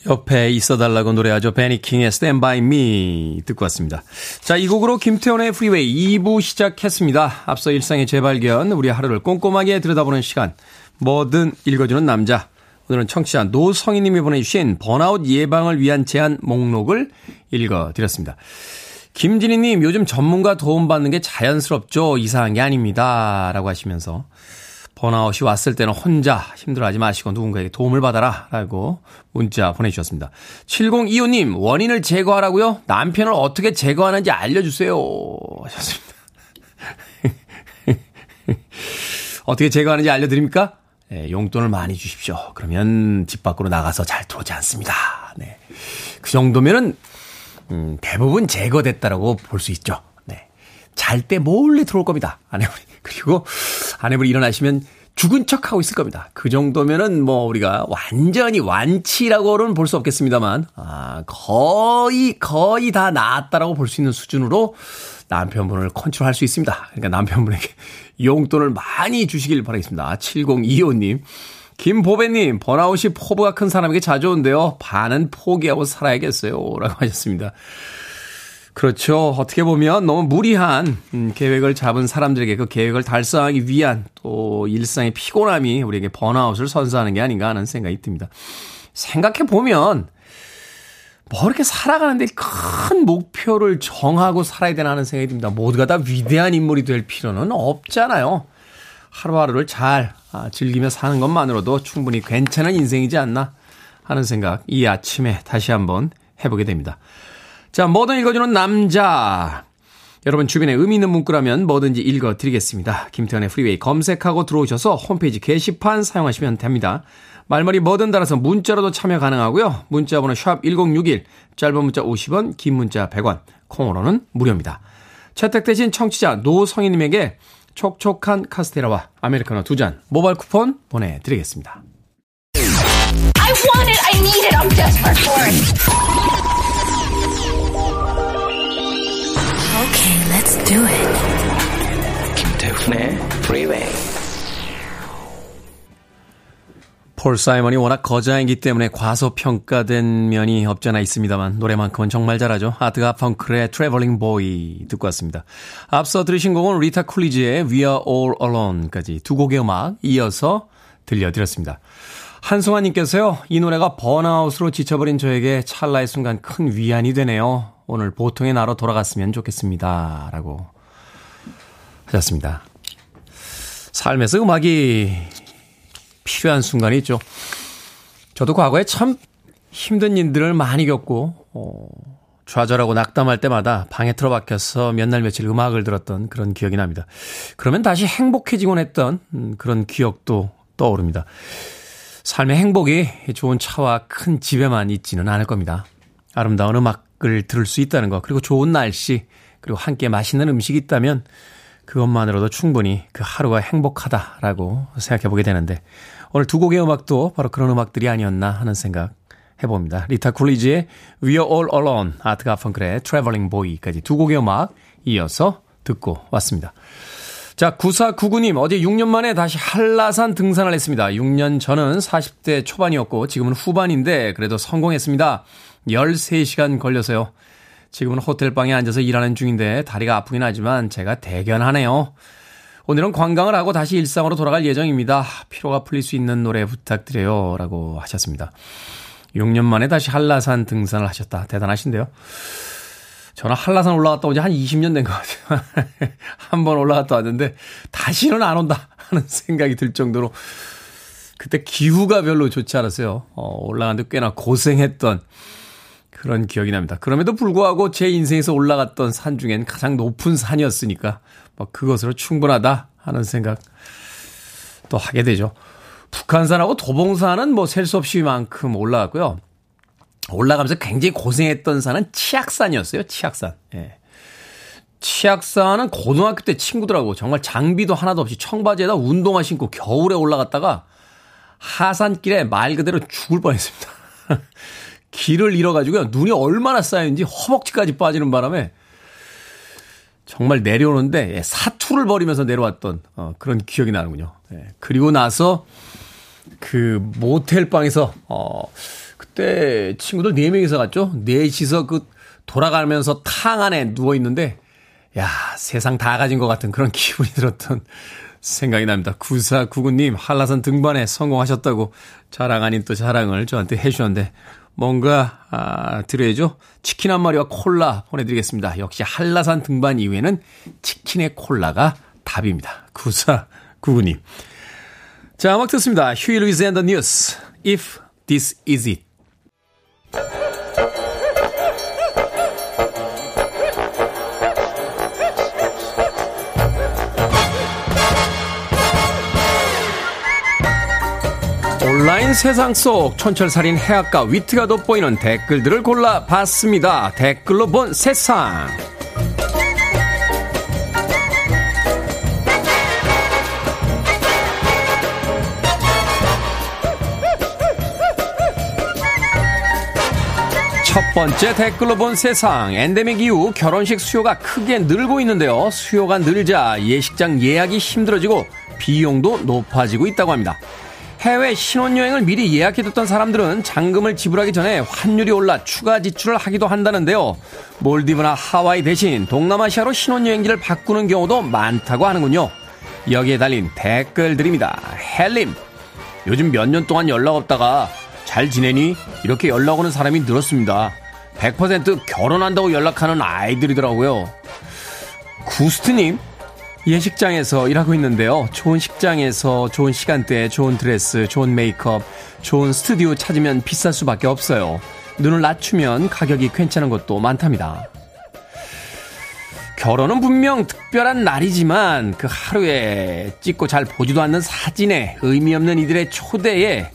옆에 있어달라고 노래하죠. 벤 E. 킹의 Stand By Me 듣고 왔습니다. 자, 이 곡으로 김태훈의 Freeway 2부 시작했습니다. 앞서 일상의 재발견, 우리 하루를 꼼꼼하게 들여다보는 시간, 뭐든 읽어주는 남자. 오늘은 청취자 노성희님이 보내주신 번아웃 예방을 위한 제안 목록을 읽어드렸습니다. 김진희님, 요즘 전문가 도움받는 게 자연스럽죠. 이상한 게 아닙니다. 라고 하시면서 번아웃이 왔을 때는 혼자 힘들어하지 마시고 누군가에게 도움을 받아라. 라고 문자 보내주셨습니다. 7025님, 원인을 제거하라고요? 남편을 어떻게 제거하는지 알려주세요. 하셨습니다. 어떻게 제거하는지 알려드립니까? 네, 용돈을 많이 주십시오. 그러면 집 밖으로 나가서 잘 들어오지 않습니다. 네. 그 정도면은, 음, 대부분 제거됐다라고 볼 수 있죠. 네. 잘 때 몰래 들어올 겁니다. 아내분이. 그리고 아내분이 일어나시면 죽은 척 하고 있을 겁니다. 그 정도면은 뭐 우리가 완전히 완치라고는 볼 수 없겠습니다만, 아, 거의, 거의 다 나았다라고 볼 수 있는 수준으로 남편분을 컨트롤 할 수 있습니다. 그러니까 남편분에게 용돈을 많이 주시길 바라겠습니다. 7025님. 김보배님, 번아웃이 포부가 큰 사람에게 자주 온대요. 반은 포기하고 살아야겠어요. 라고 하셨습니다. 그렇죠. 어떻게 보면 너무 무리한 음, 계획을 잡은 사람들에게 그 계획을 달성하기 위한 또 일상의 피곤함이 우리에게 번아웃을 선사하는 게 아닌가 하는 생각이 듭니다. 생각해 보면 뭐 이렇게 살아가는데 큰 목표를 정하고 살아야 되나 하는 생각이 듭니다. 모두가 다 위대한 인물이 될 필요는 없잖아요. 하루하루를 잘 아, 즐기며 사는 것만으로도 충분히 괜찮은 인생이지 않나 하는 생각 이 아침에 다시 한번 해보게 됩니다. 자, 뭐든 읽어주는 남자. 여러분 주변에 의미 있는 문구라면 뭐든지 읽어드리겠습니다. 김태훈의 프리웨이 검색하고 들어오셔서 홈페이지 게시판 사용하시면 됩니다. 말머리 뭐든 달아서 문자로도 참여 가능하고요. 문자 번호 샵 1061, 짧은 문자 50원, 긴 문자 100원, 콩으로는 무료입니다. 채택되신 청취자 노성희님에게 촉촉한 카스테라와 아메리카노 두 잔 모바일 쿠폰 보내드리겠습니다. I want it, I need it, I'm desperate for it. Okay, let's do it. 김태훈의 Freeway. 폴 사이먼이 워낙 거장이기 때문에 과소평가된 면이 없잖아 있습니다만 노래만큼은 정말 잘하죠. 아트 가펑클의 Traveling Boy 듣고 왔습니다. 앞서 들으신 곡은 리타 쿨리지의 We Are All Alone까지 두 곡의 음악 이어서 들려드렸습니다. 한승환님께서요. 이 노래가 번아웃으로 지쳐버린 저에게 찰나의 순간 큰 위안이 되네요. 오늘 보통의 나로 돌아갔으면 좋겠습니다. 라고 하셨습니다. 삶에서 음악이 필요한 순간이 있죠. 저도 과거에 참 힘든 일들을 많이 겪고, 어, 좌절하고 낙담할 때마다 방에 틀어박혀서 몇 날 며칠 음악을 들었던 그런 기억이 납니다. 그러면 다시 행복해지곤 했던 음, 그런 기억도 떠오릅니다. 삶의 행복이 좋은 차와 큰 집에만 있지는 않을 겁니다. 아름다운 음악을 들을 수 있다는 것, 그리고 좋은 날씨, 그리고 함께 맛있는 음식이 있다면 그것만으로도 충분히 그 하루가 행복하다라고 생각해 보게 되는데 오늘 두 곡의 음악도 바로 그런 음악들이 아니었나 하는 생각 해봅니다. 리타 쿨리지의 We Are All Alone, 아트 가펑클의 Traveling Boy까지 두 곡의 음악 이어서 듣고 왔습니다. 자, 9499님, 어제 6년 만에 다시 한라산 등산을 했습니다. 6년 전은 40대 초반이었고, 지금은 후반인데, 그래도 성공했습니다. 13시간 걸려서요. 지금은 호텔방에 앉아서 일하는 중인데, 다리가 아프긴 하지만, 제가 대견하네요. 오늘은 관광을 하고 다시 일상으로 돌아갈 예정입니다. 피로가 풀릴 수 있는 노래 부탁드려요. 라고 하셨습니다. 6년 만에 다시 한라산 등산을 하셨다. 대단하신데요. 저는 한라산 올라갔다 온 지 한 20년 된 것 같아요. 한 번 올라갔다 왔는데 다시는 안 온다 하는 생각이 들 정도로 그때 기후가 별로 좋지 않았어요. 어, 올라가는데 꽤나 고생했던 그런 기억이 납니다. 그럼에도 불구하고 제 인생에서 올라갔던 산 중엔 가장 높은 산이었으니까 뭐 그것으로 충분하다 하는 생각 또 하게 되죠. 북한산하고 도봉산은 뭐 셀 수 없이 만큼 올라갔고요. 올라가면서 굉장히 고생했던 산은 치악산이었어요. 치악산. 예. 치악산은 고등학교 때 친구들하고 정말 장비도 하나도 없이 청바지에다 운동화 신고 겨울에 올라갔다가 하산길에 말 그대로 죽을 뻔했습니다. 길을 잃어가지고요. 눈이 얼마나 쌓였는지 허벅지까지 빠지는 바람에 정말 내려오는데 예, 사투를 벌이면서 내려왔던 어, 그런 기억이 나는군요. 예, 그리고 나서 그 모텔 방에서 어 그때 친구들 네 명이서 갔죠. 넷이서 그 돌아가면서 탕 안에 누워 있는데 야 세상 다 가진 것 같은 그런 기분이 들었던 생각이 납니다. 9499님 한라산 등반에 성공하셨다고 자랑 아닌 또 자랑을 저한테 해주셨는데 뭔가 아, 드려야죠. 치킨 한 마리와 콜라 보내드리겠습니다. 역시 한라산 등반 이후에는 치킨의 콜라가 답입니다. 구사 구구님. 자, 음악 듣습니다. 휴일 위즈 앤더 뉴스. If this is it. 온라인 세상 속 촌철살인 해악과 위트가 돋보이는 댓글들을 골라봤습니다. 댓글로 본 세상. 첫 번째 댓글로 본 세상. 엔데믹 이후 결혼식 수요가 크게 늘고 있는데요. 수요가 늘자 예식장 예약이 힘들어지고 비용도 높아지고 있다고 합니다. 해외 신혼여행을 미리 예약해뒀던 사람들은 잔금을 지불하기 전에 환율이 올라 추가 지출을 하기도 한다는데요. 몰디브나 하와이 대신 동남아시아로 신혼여행지를 바꾸는 경우도 많다고 하는군요. 여기에 달린 댓글들입니다. 헬림. 요즘 몇 년 동안 연락 없다가 잘 지내니? 이렇게 연락 오는 사람이 늘었습니다. 100% 결혼한다고 연락하는 아이들이더라고요. 구스트님. 예식장에서 일하고 있는데요. 좋은 식장에서 좋은 시간대, 좋은 드레스, 좋은 메이크업, 좋은 스튜디오 찾으면 비쌀 수밖에 없어요. 눈을 낮추면 가격이 괜찮은 것도 많답니다. 결혼은 분명 특별한 날이지만 그 하루에 찍고 잘 보지도 않는 사진에 의미 없는 이들의 초대에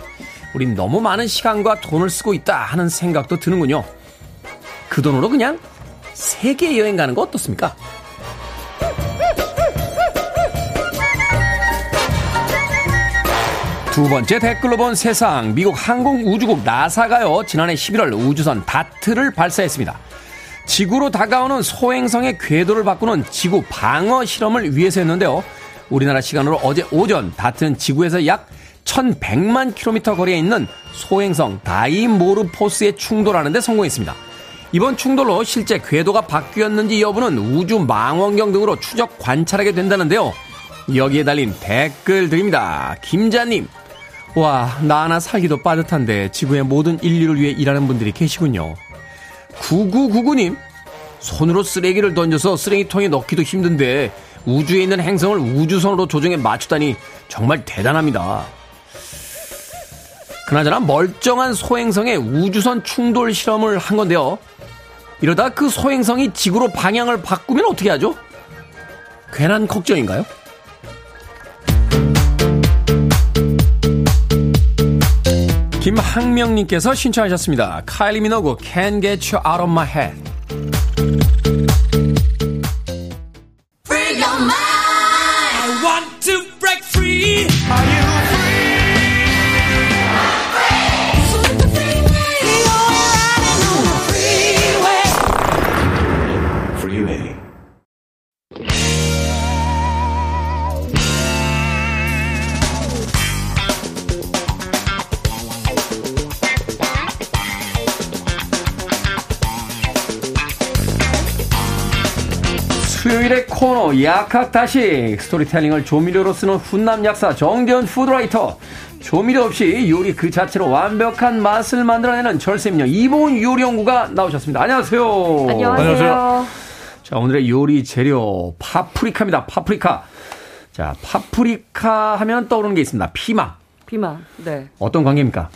우린 너무 많은 시간과 돈을 쓰고 있다 하는 생각도 드는군요. 그 돈으로 그냥 세계 여행 가는 거 어떻습니까? 두 번째 댓글로 본 세상 미국 항공우주국 나사가요 지난해 11월 우주선 다트를 발사했습니다. 지구로 다가오는 소행성의 궤도를 바꾸는 지구 방어 실험을 위해서 했는데요. 우리나라 시간으로 어제 오전 다트는 지구에서 약 1100만 킬로미터 거리에 있는 소행성 다이모르포스에 충돌하는 데 성공했습니다. 이번 충돌로 실제 궤도가 바뀌었는지 여부는 우주 망원경 등으로 추적 관찰하게 된다는데요. 여기에 달린 댓글들입니다. 김자님, 와, 나 하나 살기도 빠듯한데 지구의 모든 인류를 위해 일하는 분들이 계시군요. 9999님, 손으로 쓰레기를 던져서 쓰레기통에 넣기도 힘든데 우주에 있는 행성을 우주선으로 조정해 맞추다니 정말 대단합니다. 그나저나 멀쩡한 소행성에 우주선 충돌 실험을 한 건데요. 이러다 그 소행성이 지구로 방향을 바꾸면 어떻게 하죠? 괜한 걱정인가요? 김학명님께서 신청하셨습니다. 카일리 미노그 Can't Get You Out of My Head. 코너 약학다식 스토리텔링을 조미료로 쓰는 훈남 약사 정재훈 food writer 조미료 없이 요리 그 자체로 완벽한 맛을 만들어내는 절세미녀 이보은 요리연구가 나오셨습니다. 안녕하세요. 안녕하세요. 자 오늘의 요리 재료 파프리카입니다. 파프리카. 자 파프리카 하면 떠오르는 게 있습니다. 피망. 피망. 네. 어떤 관계입니까?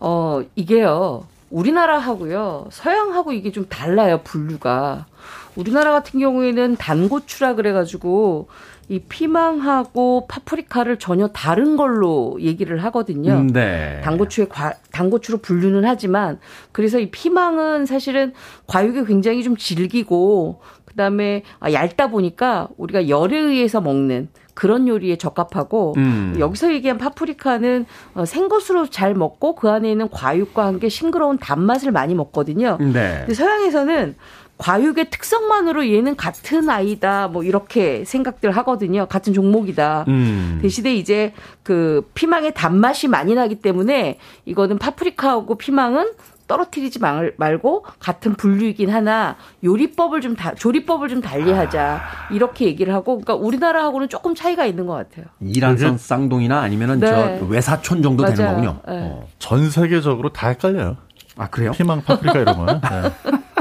어 이게요. 우리나라하고요. 서양하고 이게 좀 달라요. 분류가. 우리나라 같은 경우에는 단고추라 그래가지고 이 피망하고 파프리카를 전혀 다른 걸로 얘기를 하거든요. 음, 네. 단고추에 과, 단고추로 분류는 하지만 그래서 이 피망은 사실은 과육이 굉장히 좀 질기고 그다음에 아, 얇다 보니까 우리가 열에 의해서 먹는 그런 요리에 적합하고 음. 여기서 얘기한 파프리카는 어, 생것으로 잘 먹고 그 안에 있는 과육과 함께 싱그러운 단맛을 많이 먹거든요. 네. 근데 서양에서는 과육의 특성만으로 얘는 같은 아이다 뭐 이렇게 생각들 하거든요. 같은 종목이다. 음. 대신에 이제 그 피망의 단맛이 많이 나기 때문에 이거는 파프리카하고 피망은 떨어뜨리지 말, 말고 같은 분류이긴 하나 요리법을 좀 다, 조리법을 좀 달리하자 이렇게 얘기를 하고 그러니까 우리나라하고는 조금 차이가 있는 것 같아요. 이란성 쌍둥이나 아니면은 네. 저 외사촌 정도 되는 맞아요. 거군요. 네. 어. 전 세계적으로 다 헷갈려요. 아 그래요? 피망, 파프리카 이런 거는. 네.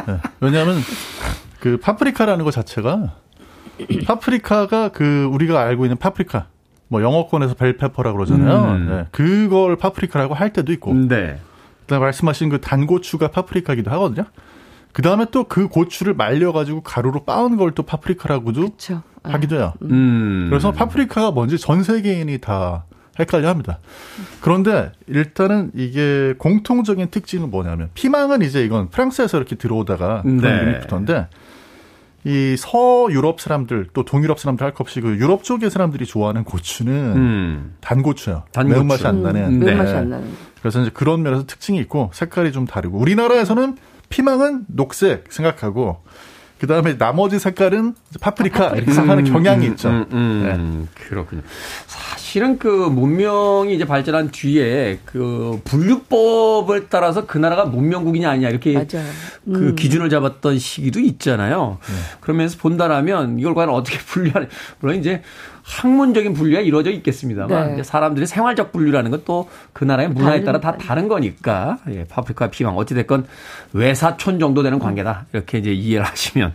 네. 왜냐하면 그 파프리카라는 것 자체가 파프리카가 그 우리가 알고 있는 파프리카 뭐 영어권에서 bell pepper라고 그러잖아요. 음. 네. 그걸 파프리카라고 할 때도 있고. 네. 그다음에 말씀하신 그 단고추가 파프리카기도 하거든요. 그 다음에 또 그 고추를 말려가지고 가루로 빻은 걸 또 파프리카라고도 그렇죠. 하기도 해요. 음. 그래서 파프리카가 뭔지 전 세계인이 다 헷갈려 합니다. 그런데 일단은 이게 공통적인 특징은 뭐냐면 피망은 이제 이건 프랑스에서 이렇게 들어오다가 그런 네. 이름이 붙었는데 이 서유럽 사람들 또 동유럽 사람들 할 것 없이 그 유럽 쪽의 사람들이 좋아하는 고추는 음. 단고추예요. 단고추. 매운맛이 안 나는. 음, 매운맛이 네. 안 나는. 그래서 이제 그런 면에서 특징이 있고 색깔이 좀 다르고 우리나라에서는 피망은 녹색 생각하고 그 다음에 나머지 색깔은 파프리카, 이렇게 생각하는 경향이 있죠. 음, 음, 그렇군요. 사실은 그 문명이 이제 발전한 뒤에 그 분류법을 따라서 그 나라가 문명국이냐 아니냐 이렇게. 그 음. 기준을 잡았던 시기도 있잖아요. 그러면서 본다라면 이걸 과연 어떻게 분류하는 물론 이제 학문적인 분류가 이루어져 있겠습니다만 네. 이제 사람들의 생활적 분류라는 건 또 그 나라의 문화에 따라 다. 다른 거니까 예, 파프리카 피망 어찌 됐건 외사촌 정도 되는 관계다 이렇게 이제 이해를 하시면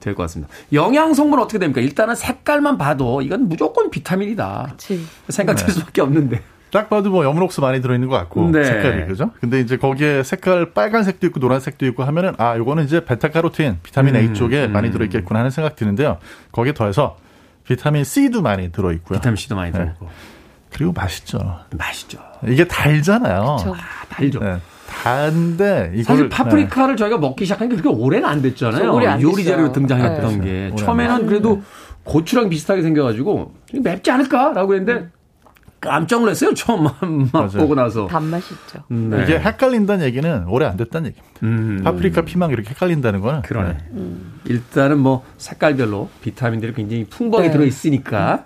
될 것 같습니다. 영양 성분 은 어떻게 됩니까? 일단은 색깔만 봐도 이건 무조건 비타민이다. 그치. 생각될 수밖에 없는데. 딱 봐도 뭐 여문옥수 많이 들어있는 것 같고 네. 색깔이 그죠? 근데 이제 거기에 색깔 빨간색도 있고 노란색도 있고 하면은 아 요거는 이제 베타카로틴 비타민 A 음, 쪽에 음. 많이 들어있겠구나 하는 생각 드는데요. 거기에 더해서 비타민 C도 많이 들어 있고요. 비타민 C도 많이 네. 들어있고 그리고 맛있죠. 맛있죠. 이게 달잖아요. 그쵸. 아, 달죠. 네. 단데 이걸 사실 파프리카를 저희가 먹기 시작한 게 그렇게 오래는 안 됐잖아요. 오래 안 요리. 자료로 등장했던 네. 게 오래 안 처음에는 그래도 고추랑 비슷하게 생겨가지고 좀 맵지 않을까라고 했는데 깜짝 놀랐어요. 처음 맛 맞아요. 보고 나서. 단맛이 있죠. 네. 네. 이게 헷갈린다는 얘기는 오래 안 됐다는 얘기입니다. 음. 파프리카 피망 이렇게 헷갈린다는 거는 그러네. 네. 일단은 뭐 색깔별로 비타민들이 굉장히 풍부하게 네. 들어 있으니까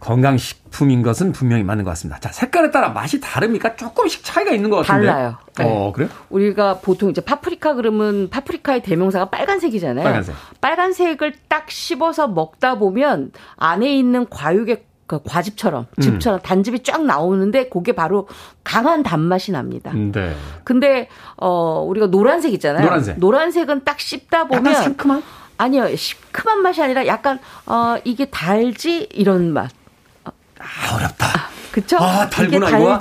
건강식품인 것은 분명히 맞는 것 같습니다. 자, 색깔에 따라 맛이 다릅니까? 조금씩 차이가 있는 것 같은데. 달라요. 네. 어, 그래요? 우리가 보통 이제 파프리카 그러면 파프리카의 대명사가 빨간색이잖아요. 빨간색. 빨간색을 딱 씹어서 먹다 보면 안에 있는 과육의 그 과즙처럼 음. 즙처럼 단즙이 쫙 나오는데 그게 바로 강한 단맛이 납니다. 네. 근데 어 우리가 노란색 있잖아요. 노란색. 노란색은 딱 씹다 보면 상큼한? 아니요 시큼한 맛이 아니라 약간 어 이게 달지 이런 맛. 아, 어렵다. 그쵸? 아, 달구나, 이게 이거야?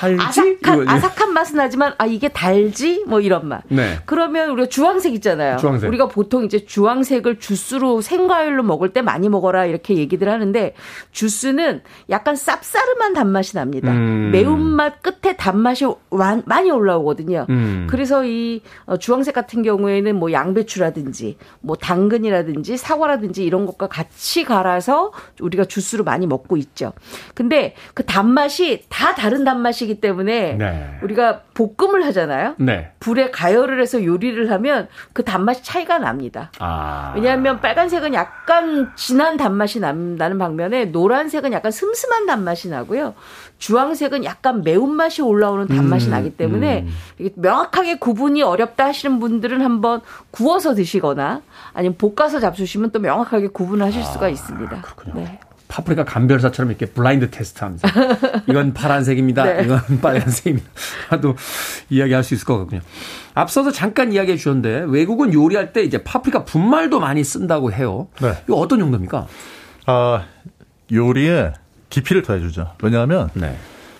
달지. 아삭한. 아삭한 맛은 나지만, 아, 이게 달지? 뭐 이런 맛. 네. 그러면 우리가 주황색 있잖아요. 주황색. 우리가 보통 이제 주황색을 주스로 생과일로 먹을 때 많이 먹어라 이렇게 얘기들 하는데, 주스는 약간 쌉싸름한 단맛이 납니다. 음. 매운맛 끝에 단맛이 완- 많이 올라오거든요. 음. 그래서 이 어, 주황색 같은 경우에는 뭐 양배추라든지 뭐 당근이라든지 사과라든지 이런 것과 같이 갈아서 우리가 주스로 많이 먹고 있죠. 근데 그 단맛이 다 다른 단맛이 기 때문에 네. 우리가 볶음을 하잖아요. 네. 불에 가열을 해서 요리를 하면 그 단맛이 차이가 납니다. 아. 왜냐하면 빨간색은 약간 진한 단맛이 남- 나는 반면에 노란색은 약간 슴슴한 단맛이 나고요. 주황색은 약간 매운맛이 올라오는 단맛이 음, 나기 때문에 음. 명확하게 구분이 어렵다 하시는 분들은 한번 구워서 드시거나 아니면 볶아서 잡수시면 또 명확하게 구분하실 수가 있습니다. 아, 그렇군요. 네. 파프리카 감별사처럼 이렇게 블라인드 테스트 하면서 이건 파란색입니다. 네. 이건 빨간색입니다. 도 이야기할 수 있을 것 같군요. 앞서서 잠깐 이야기해 주셨는데 외국은 요리할 때 이제 파프리카 분말도 많이 쓴다고 해요. 네. 이거 어떤 용도입니까? 아, 요리에 깊이를 더해주죠. 왜냐하면 네.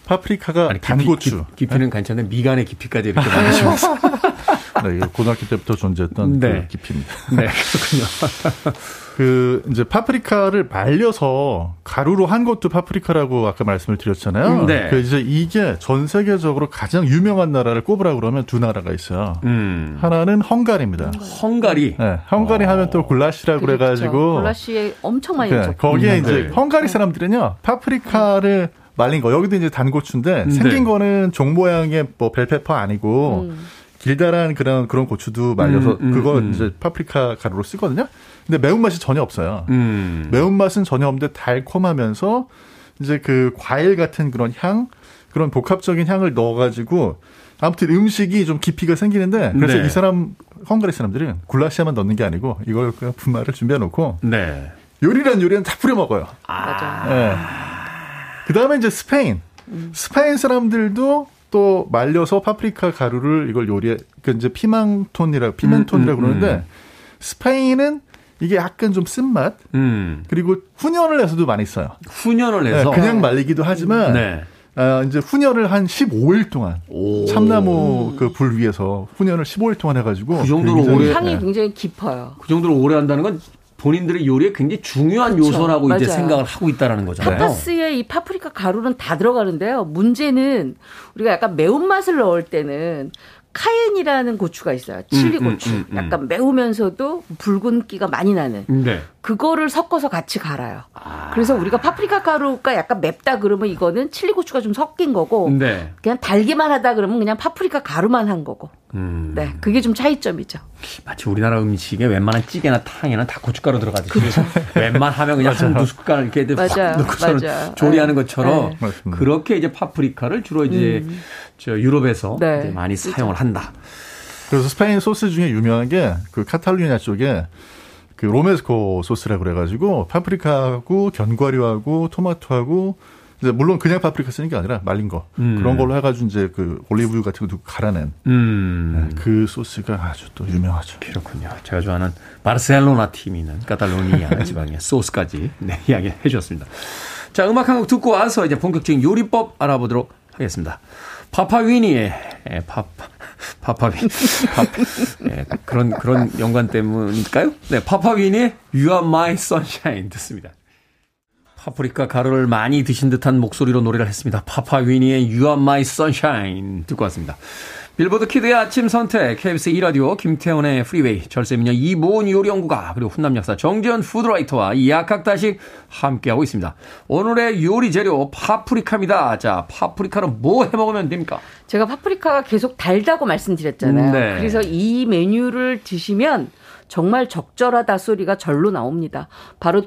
파프리카가 단고추. 깊이, 는 괜찮은데 미간의 깊이까지 이렇게 나가시면서. 네, 이거 고등학교 때부터 존재했던 네. 그 깊이입니다. 네, 그렇군요. 그 이제 파프리카를 말려서 가루로 한 것도 파프리카라고 아까 말씀을 드렸잖아요. 음, 네. 그 이제 이게 전 세계적으로 가장 유명한 나라를 꼽으라 그러면 두 나라가 있어요. 음. 하나는 헝가리입니다. 헝가리. 네, 헝가리 하면 또 굴라시라고 그래 가지고 굴라시에 엄청 많이 네. 거기에 음, 이제 네. 헝가리 사람들은요 파프리카를 말린 거 여기도 이제 단고추인데 네. 생긴 거는 종 모양의 뭐 bell pepper 아니고 음. 길다란 그런 그런 고추도 말려서 음, 음, 그거 음. 이제 파프리카 가루로 쓰거든요. 근데 매운맛이 전혀 없어요. 음. 매운맛은 전혀 없는데 달콤하면서 이제 그 과일 같은 그런 향 그런 복합적인 향을 넣어가지고 아무튼 음식이 좀 깊이가 생기는데 그래서 네. 이 사람 헝가리 사람들은 굴라시아만 넣는 게 아니고 이걸 그냥 분말을 준비해 놓고 네. 요리란 요리는 다 뿌려 먹어요. 맞아. 예. 그 다음에 이제 스페인. 스페인 사람들도 또 말려서 파프리카 가루를 이걸 요리해 그 이제 피망톤이라 피멘톤이라고 음, 음, 그러는데 음. 스페인은 이게 약간 좀 쓴맛 음. 그리고 훈연을 해서도 많이 써요. 훈연을 네, 해서 그냥 말리기도 하지만 네. 아, 이제 훈연을 한 15일 동안 오. 참나무 그 불 위에서 훈연을 15일 동안 해가지고 그 정도로 굉장히- 오래- 향이 네. 굉장히 깊어요. 그 정도로 오래 한다는 건 본인들의 요리에 굉장히 중요한 그쵸. 요소라고 이제 맞아요. 생각을 하고 있다라는 거잖아요. 타파스에 이 파프리카 가루는 다 들어가는데요. 문제는 우리가 약간 매운맛을 넣을 때는 cayenne이라는 고추가 있어요. 칠리 음, 음, 고추. 음, 음. 약간 매우면서도 붉은기가 많이 나는. 네. 그거를 섞어서 같이 갈아요. 아. 그래서 우리가 파프리카 가루가 약간 맵다 그러면 이거는 칠리 고추가 좀 섞인 거고 네. 그냥 달기만 하다 그러면 그냥 파프리카 가루만 한 거고. 음. 네, 그게 좀 차이점이죠. 마치 우리나라 음식에 웬만한 찌개나 탕에는 다 고춧가루 들어가듯이 웬만하면 그냥 한두 숟갈 이렇게 확 맞아요. 맞아요. 조리하는 네. 것처럼 네. 맞습니다. 그렇게 이제 파프리카를 주로 이제 저 유럽에서 네. 이제 많이 사용을 한다. 그래서 스페인 소스 중에 유명한 게 그 카탈루냐 쪽에 그 로메스코 소스라고 그래가지고 파프리카하고 견과류하고 토마토하고 이제 물론 그냥 파프리카 쓰는 게 아니라 말린 거 음. 그런 걸로 해가지고 이제 그 올리브유 같은 거 갈아낸 음. 그 소스가 아주 또 유명하죠. 그렇군요. 제가 좋아하는 바르셀로나 팀이 있는 카탈로니아 지방의 소스까지 네, 이야기 해 주셨습니다. 자, 음악 한 곡 듣고 와서 이제 본격적인 요리법 알아보도록 하겠습니다. 파파위니의 에, 파파 파파위 파, 예, 그런 그런 연관 때문일까요? 네, 파파위니의 You Are My Sunshine 듣습니다. 파프리카 가루를 많이 드신 듯한 목소리로 노래를 했습니다. 파파위니의 You Are My Sunshine 듣고 왔습니다. 빌보드 키드의 아침 선택, KBS 2라디오, 김태훈의 프리웨이, 절세미녀 이보은 요리연구가, 그리고 훈남 약사 정재훈 food writer와 약학다식 함께하고 있습니다. 오늘의 요리 재료, 파프리카입니다. 자, 파프리카는 뭐 해먹으면 됩니까? 제가 파프리카가 계속 달다고 말씀드렸잖아요. 네. 그래서 이 메뉴를 드시면 정말 적절하다 소리가 절로 나옵니다. 바로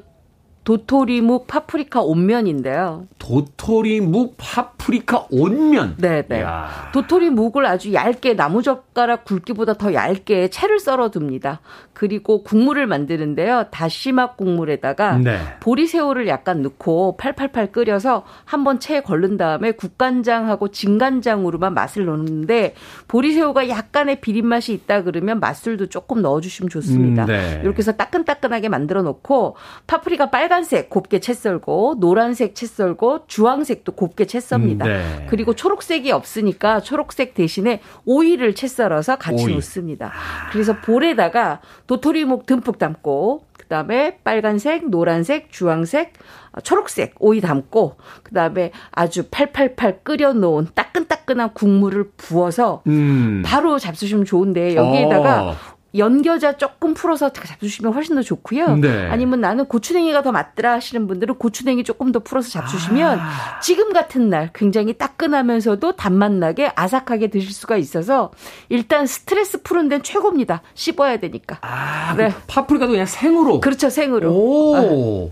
도토리묵 파프리카 온면인데요. 도토리묵 파프리카 온면. 네, 네. 이야. 도토리 묵을 아주 얇게 나무젓가락 굵기보다 더 얇게 채를 썰어 둡니다. 그리고 국물을 만드는데요. 다시막 국물에다가 네. 보리새우를 약간 넣고 팔팔팔 끓여서 한번 채에 걸른 다음에 국간장하고 진간장으로만 맛을 넣는데 보리새우가 약간의 비린 맛이 있다 그러면 맛술도 조금 넣어주시면 좋습니다. 음, 네. 이렇게 해서 따끈따끈하게 만들어 놓고 파프리카 빨간색 곱게 채 썰고 노란색 채 썰고 주황색도 곱게 채 썹니다. 음, 네. 그리고 초록색이 없으니까 초록색 대신에 오이를 채 썰어서 같이 오이. 넣습니다. 그래서 볼에다가 도토리묵 듬뿍 담고 그다음에 빨간색, 노란색, 주황색, 어, 초록색 오이 담고 그다음에 아주 팔팔팔 끓여 놓은 따끈따끈한 국물을 부어서 음. 바로 잡수시면 좋은데 여기에다가 어. 연겨자 조금 풀어서 잡수시면 훨씬 더 좋고요. 네. 아니면 나는 고추냉이가 더 맞더라 하시는 분들은 고추냉이 조금 더 풀어서 잡수시면 아. 지금 같은 날 굉장히 따끈하면서도 단맛 나게 아삭하게 드실 수가 있어서 일단 스트레스 푸는 데는 최고입니다. 씹어야 되니까. 아, 네. 그 파프리카도 그냥 생으로. 그렇죠, 생으로. 오.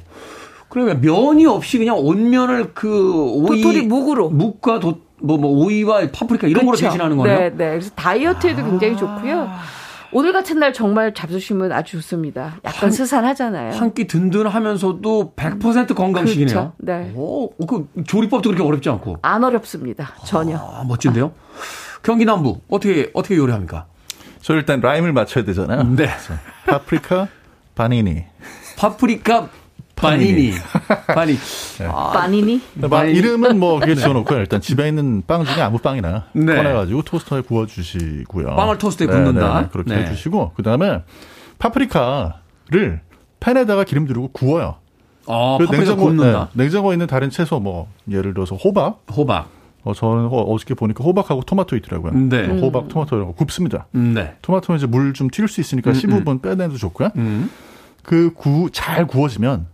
그러면 면이 없이 그냥 온면을 그 오이 도토리 묵으로. 묵과 도, 뭐, 뭐 오이와 파프리카 이런 그렇죠. 대신하는 거네요. 네, 네. 그래서 다이어트에도 굉장히 좋고요. 오늘 같은 날 정말 잡수시면 아주 좋습니다. 약간 한- 스산하잖아요. 한 끼 든든하면서도 100% 건강식이네요. 그렇죠. 네. 오, 그 조리법도 그렇게 어렵지 않고. 안 어렵습니다. 전혀. 아, 멋진데요? 경기 남부 어떻게 어떻게 요리합니까? 저 일단 라임을 맞춰야 되잖아요. 네. 파프리카, 파니니. 파프리카 파니니. 파니. 아, 빠니니? 막 파니니. 이름은 뭐 그게 지어놓고요. 일단 집에 있는 빵 중에 아무 빵이나 네. 꺼내가지고 토스터에 구워주시고요. 빵을 토스트에 네, 굽는다. 네, 그렇게 네. 해주시고 그 다음에 파프리카를 팬에다가 기름 두르고 구워요. 어, 그 파프리카 굽는다. 네, 냉장고에 있는 다른 채소 뭐 예를 들어서 호박. 호박. 어, 저는 어- 어저께 보니까 호박하고 토마토 있더라고요. 네. 어, 호박, 토마토라고 굽습니다. 음, 네. 토마토는 이제 물좀튈수 있으니까 15분 빼내도 좋고요. 음. 그 구, 잘 구워지면,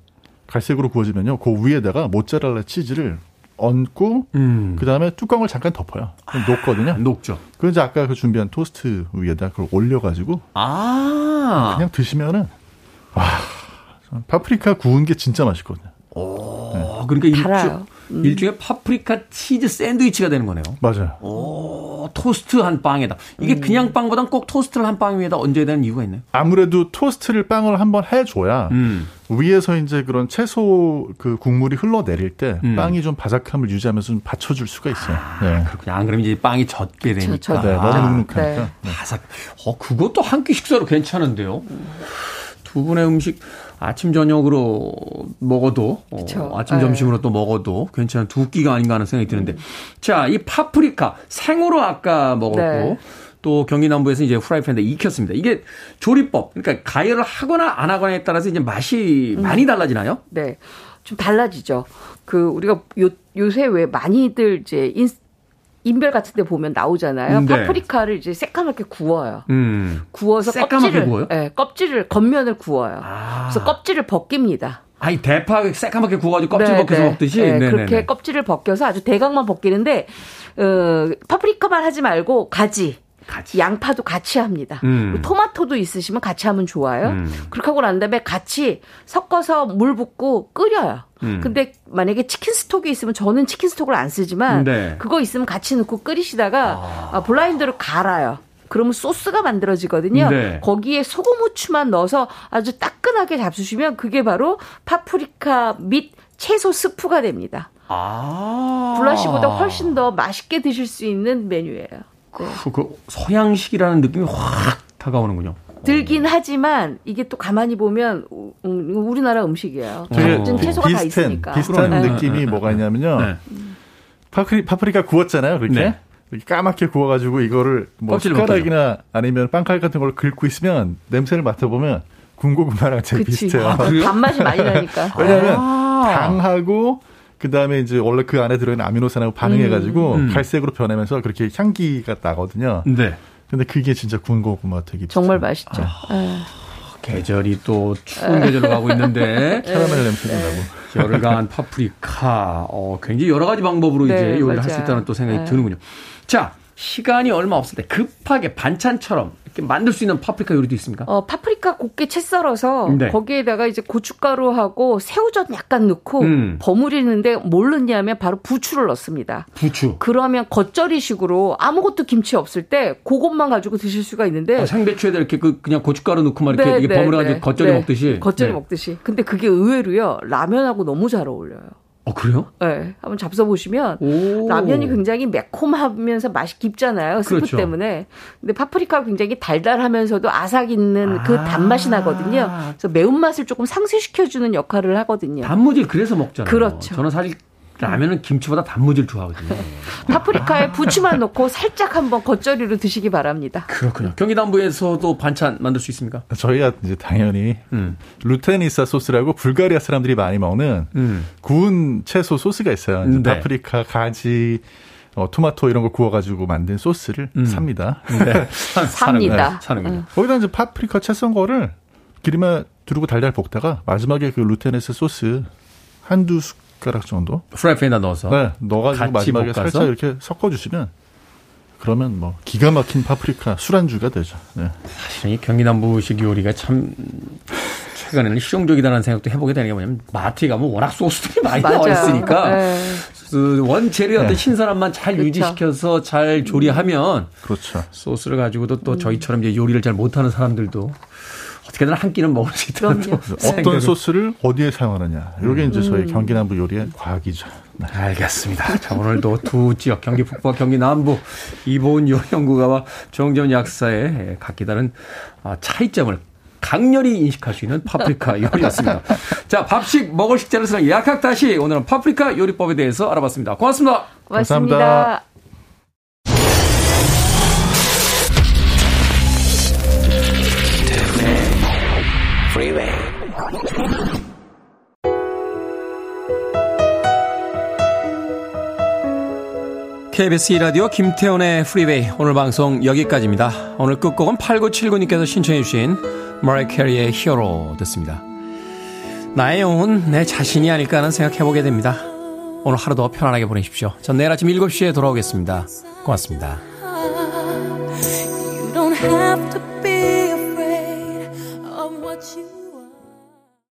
갈색으로 구워지면요, 그 위에다가 모짜렐라 치즈를 얹고, 음. 그 다음에 뚜껑을 잠깐 덮어요. 그럼 녹거든요. 녹죠. 그 이제 아까 그 준비한 토스트 위에다 그걸 올려가지고, 아. 그냥 드시면은, 와, 파프리카 구운 게 진짜 맛있거든요. 어, 그러니까 달 일종, 일종의 파프리카 치즈 샌드위치가 되는 거네요. 맞아요. 오, 토스트 한 빵에다. 이게 그냥 빵보단 꼭 토스트를 한 빵 위에다 얹어야 되는 이유가 있나요? 아무래도 토스트를 빵을 한번 해줘야 음. 위에서 이제 그런 채소 그 국물이 흘러내릴 때 음. 빵이 좀 바삭함을 유지하면서 좀 받쳐줄 수가 있어요. 네. 그렇군요. 안 그러면 이제 빵이 젖게 되니까. 저- 네, 너무 눅눅하니까. 네. 네. 바삭. 어, 그것도 한 끼 식사로 괜찮은데요. 두 분의 음식 아침 저녁으로 먹어도 어, 그쵸. 아침 네. 점심으로 또 먹어도 괜찮은 두 끼가 아닌가 하는 생각이 드는데 자이 파프리카 생으로 아까 먹었고 네. 또 경기 남부에서 이제 프라이팬에 익혔습니다. 이게 조리법 그러니까 가열을 하거나 안 하거나에 따라서 이제 맛이 음. 많이 달라지나요? 네. 좀 달라지죠. 그 우리가 요 요새 왜 많이들 이제 인 인별 같은 데 보면 나오잖아요. 네. 파프리카를 이제 새까맣게 구워요. 음. 구워서 껍질을 구워요? 네, 껍질을 겉면을 구워요. 아. 그래서 껍질을 벗깁니다. 아니 대파 새까맣게 구워가지고 껍질 네, 벗겨서 네. 먹듯이 네. 그렇게 껍질을 벗겨서 아주 대각만 벗기는데 어, 파프리카만 하지 말고 가지, 같이. 양파도 같이 합니다. 음. 토마토도 있으시면 같이 하면 좋아요. 음. 그렇게 하고 난 다음에 같이 섞어서 물 붓고 끓여요. 음. 근데 만약에 치킨 스톡이 있으면 저는 치킨 스톡을 안 쓰지만 네. 그거 있으면 같이 넣고 끓이시다가 아, 블라인드로 갈아요. 그러면 소스가 만들어지거든요. 네. 거기에 소금 후추만 넣어서 아주 따끈하게 잡수시면 그게 바로 파프리카 및 채소 스프가 됩니다. 아. 블라시보다 훨씬 더 맛있게 드실 수 있는 메뉴예요. 네. 그, 그 서양식이라는 느낌이 확 다가오는군요. 들긴 하지만 이게 또 가만히 보면 우- 음, 우리나라 음식이에요. 되게 모든 채소가 다 비슷한 있으니까. 비슷한 네. 느낌이 뭐가 있냐면요. 네. 파프리, 파프리카 구웠잖아요, 그렇게. 네. 이렇게 까맣게 구워가지고 이거를 뭐 숟가락이나 아니면 빵칼 같은 걸 긁고 있으면 냄새를 맡아보면 군고구마랑 제일 그치. 비슷해요. 아? 단맛이 많이 나니까. 왜냐하면 아. 당하고 그 다음에 이제 원래 그 안에 들어있는 아미노산하고 반응해가지고 음. 갈색으로 변하면서 그렇게 향기가 나거든요. 네. 근데 그게 진짜 군고구마 되게 정말 비슷해요. 맛있죠. 네. 계절이 또 추운 계절로 가고 있는데 캐러멜 냄새도 나고. 열을 가한 파프리카. 어, 굉장히 여러 가지 방법으로 네, 이제 요리를 할 수. 있다는 또 생각이 네. 드는군요. 자, 시간이 얼마 없을 때 급하게 반찬처럼 만들 수 있는 파프리카 요리도 있습니까? 어, 파프리카 곱게 채 썰어서 네. 거기에다가 이제 고춧가루하고 새우젓 약간 넣고 음. 버무리는데 뭘 넣냐면 바로 부추를 넣습니다. 부추. 그러면 겉절이식으로 아무것도 김치 없을 때 그것만 가지고 드실 수가 있는데 어, 생배추에다 이렇게 그 그냥 고춧가루 넣고 막 이렇게 이게 버무려가지고 겉절이 네. 먹듯이. 겉절이 네. 먹듯이. 근데 그게 의외로요 라면하고 너무 잘 어울려요. 어, 그래요? 네, 한번 잡숴 보시면 오. 라면이 굉장히 매콤하면서 맛이 깊잖아요. 스프 그렇죠. 때문에. 근데 파프리카가 굉장히 달달하면서 아삭 있는 그 아. 단맛이 나거든요. 그래서 매운맛을 조금 상쇄시켜 주는 역할을 하거든요. 단무지를 그래서 먹잖아요. 그렇죠. 저는 사실 라면은 김치보다 단무지를 좋아하거든요. 파프리카에 부추만 넣고 살짝 한번 겉절이로 드시기 바랍니다. 그렇군요. 경기 남부에서도 반찬 만들 수 있습니까? 저희가 이제 당연히 음. 루테니사 소스라고 불가리아 사람들이 많이 먹는 음. 구운 채소 소스가 있어요. 이제 네. 파프리카, 가지, 어, 토마토 이런 거 구워가지고 만든 소스를 음. 습니다. 네. 사- 삽니다. 사는, 사는군요. 거기다 이제 파프리카 채 썬 거를 기름에 두르고 달달 볶다가 마지막에 그 루테니사 소스 한두 숟가락 정도 프라이팬에다 넣어서. 네, 넣어가지고 같이 마지막에 볶아서? 살짝 이렇게 섞어주시면 그러면 뭐 기가 막힌 파프리카 술안주가 되죠. 네. 사실 이 경기 남부식 요리가 참 최근에는 실용적이다는 생각도 해보게 되는 게 뭐냐면 마트에 가면 워낙 소스들이 많이 나와 있으니까 네. 그 원재료의 어떤 네. 신선함만 잘 그쵸. 유지시켜서 잘 조리하면 그렇죠. 소스를 가지고도 또 저희처럼 이제 요리를 잘 못하는 사람들도 어떻게든 한 끼는 먹을 수 있다는 그럼요. 어떤 생각을- 소스를 어디에 사용하느냐. 이게 이제 저희 경기 남부 요리의 과학이죠. 네. 알겠습니다. 자, 오늘도 두 지역, 경기 북부와 경기 남부, 이보은 요연구가와 정전 약사의 각기 다른 아, 차이점을 강렬히 인식할 수 있는 파프리카 요리였습니다. 자, 밥 식 먹을 식 자를 쓰는 박학다식 오늘은 파프리카 요리법에 대해서 알아봤습니다. 고맙습니다. 고맙습니다. 감사합니다. Freeway. KBS 2라디오 김태훈의 프리웨이 오늘 방송 여기까지입니다. 오늘 끝곡은 8979님께서 신청해 주신 머리 캐리의 히어로 듣습니다. 나의 영웅은 내 자신이 아닐까 하는 생각해 보게 됩니다. 오늘 하루도 편안하게 보내십시오. 전 내일 아침 7시에 돌아오겠습니다. 고맙습니다.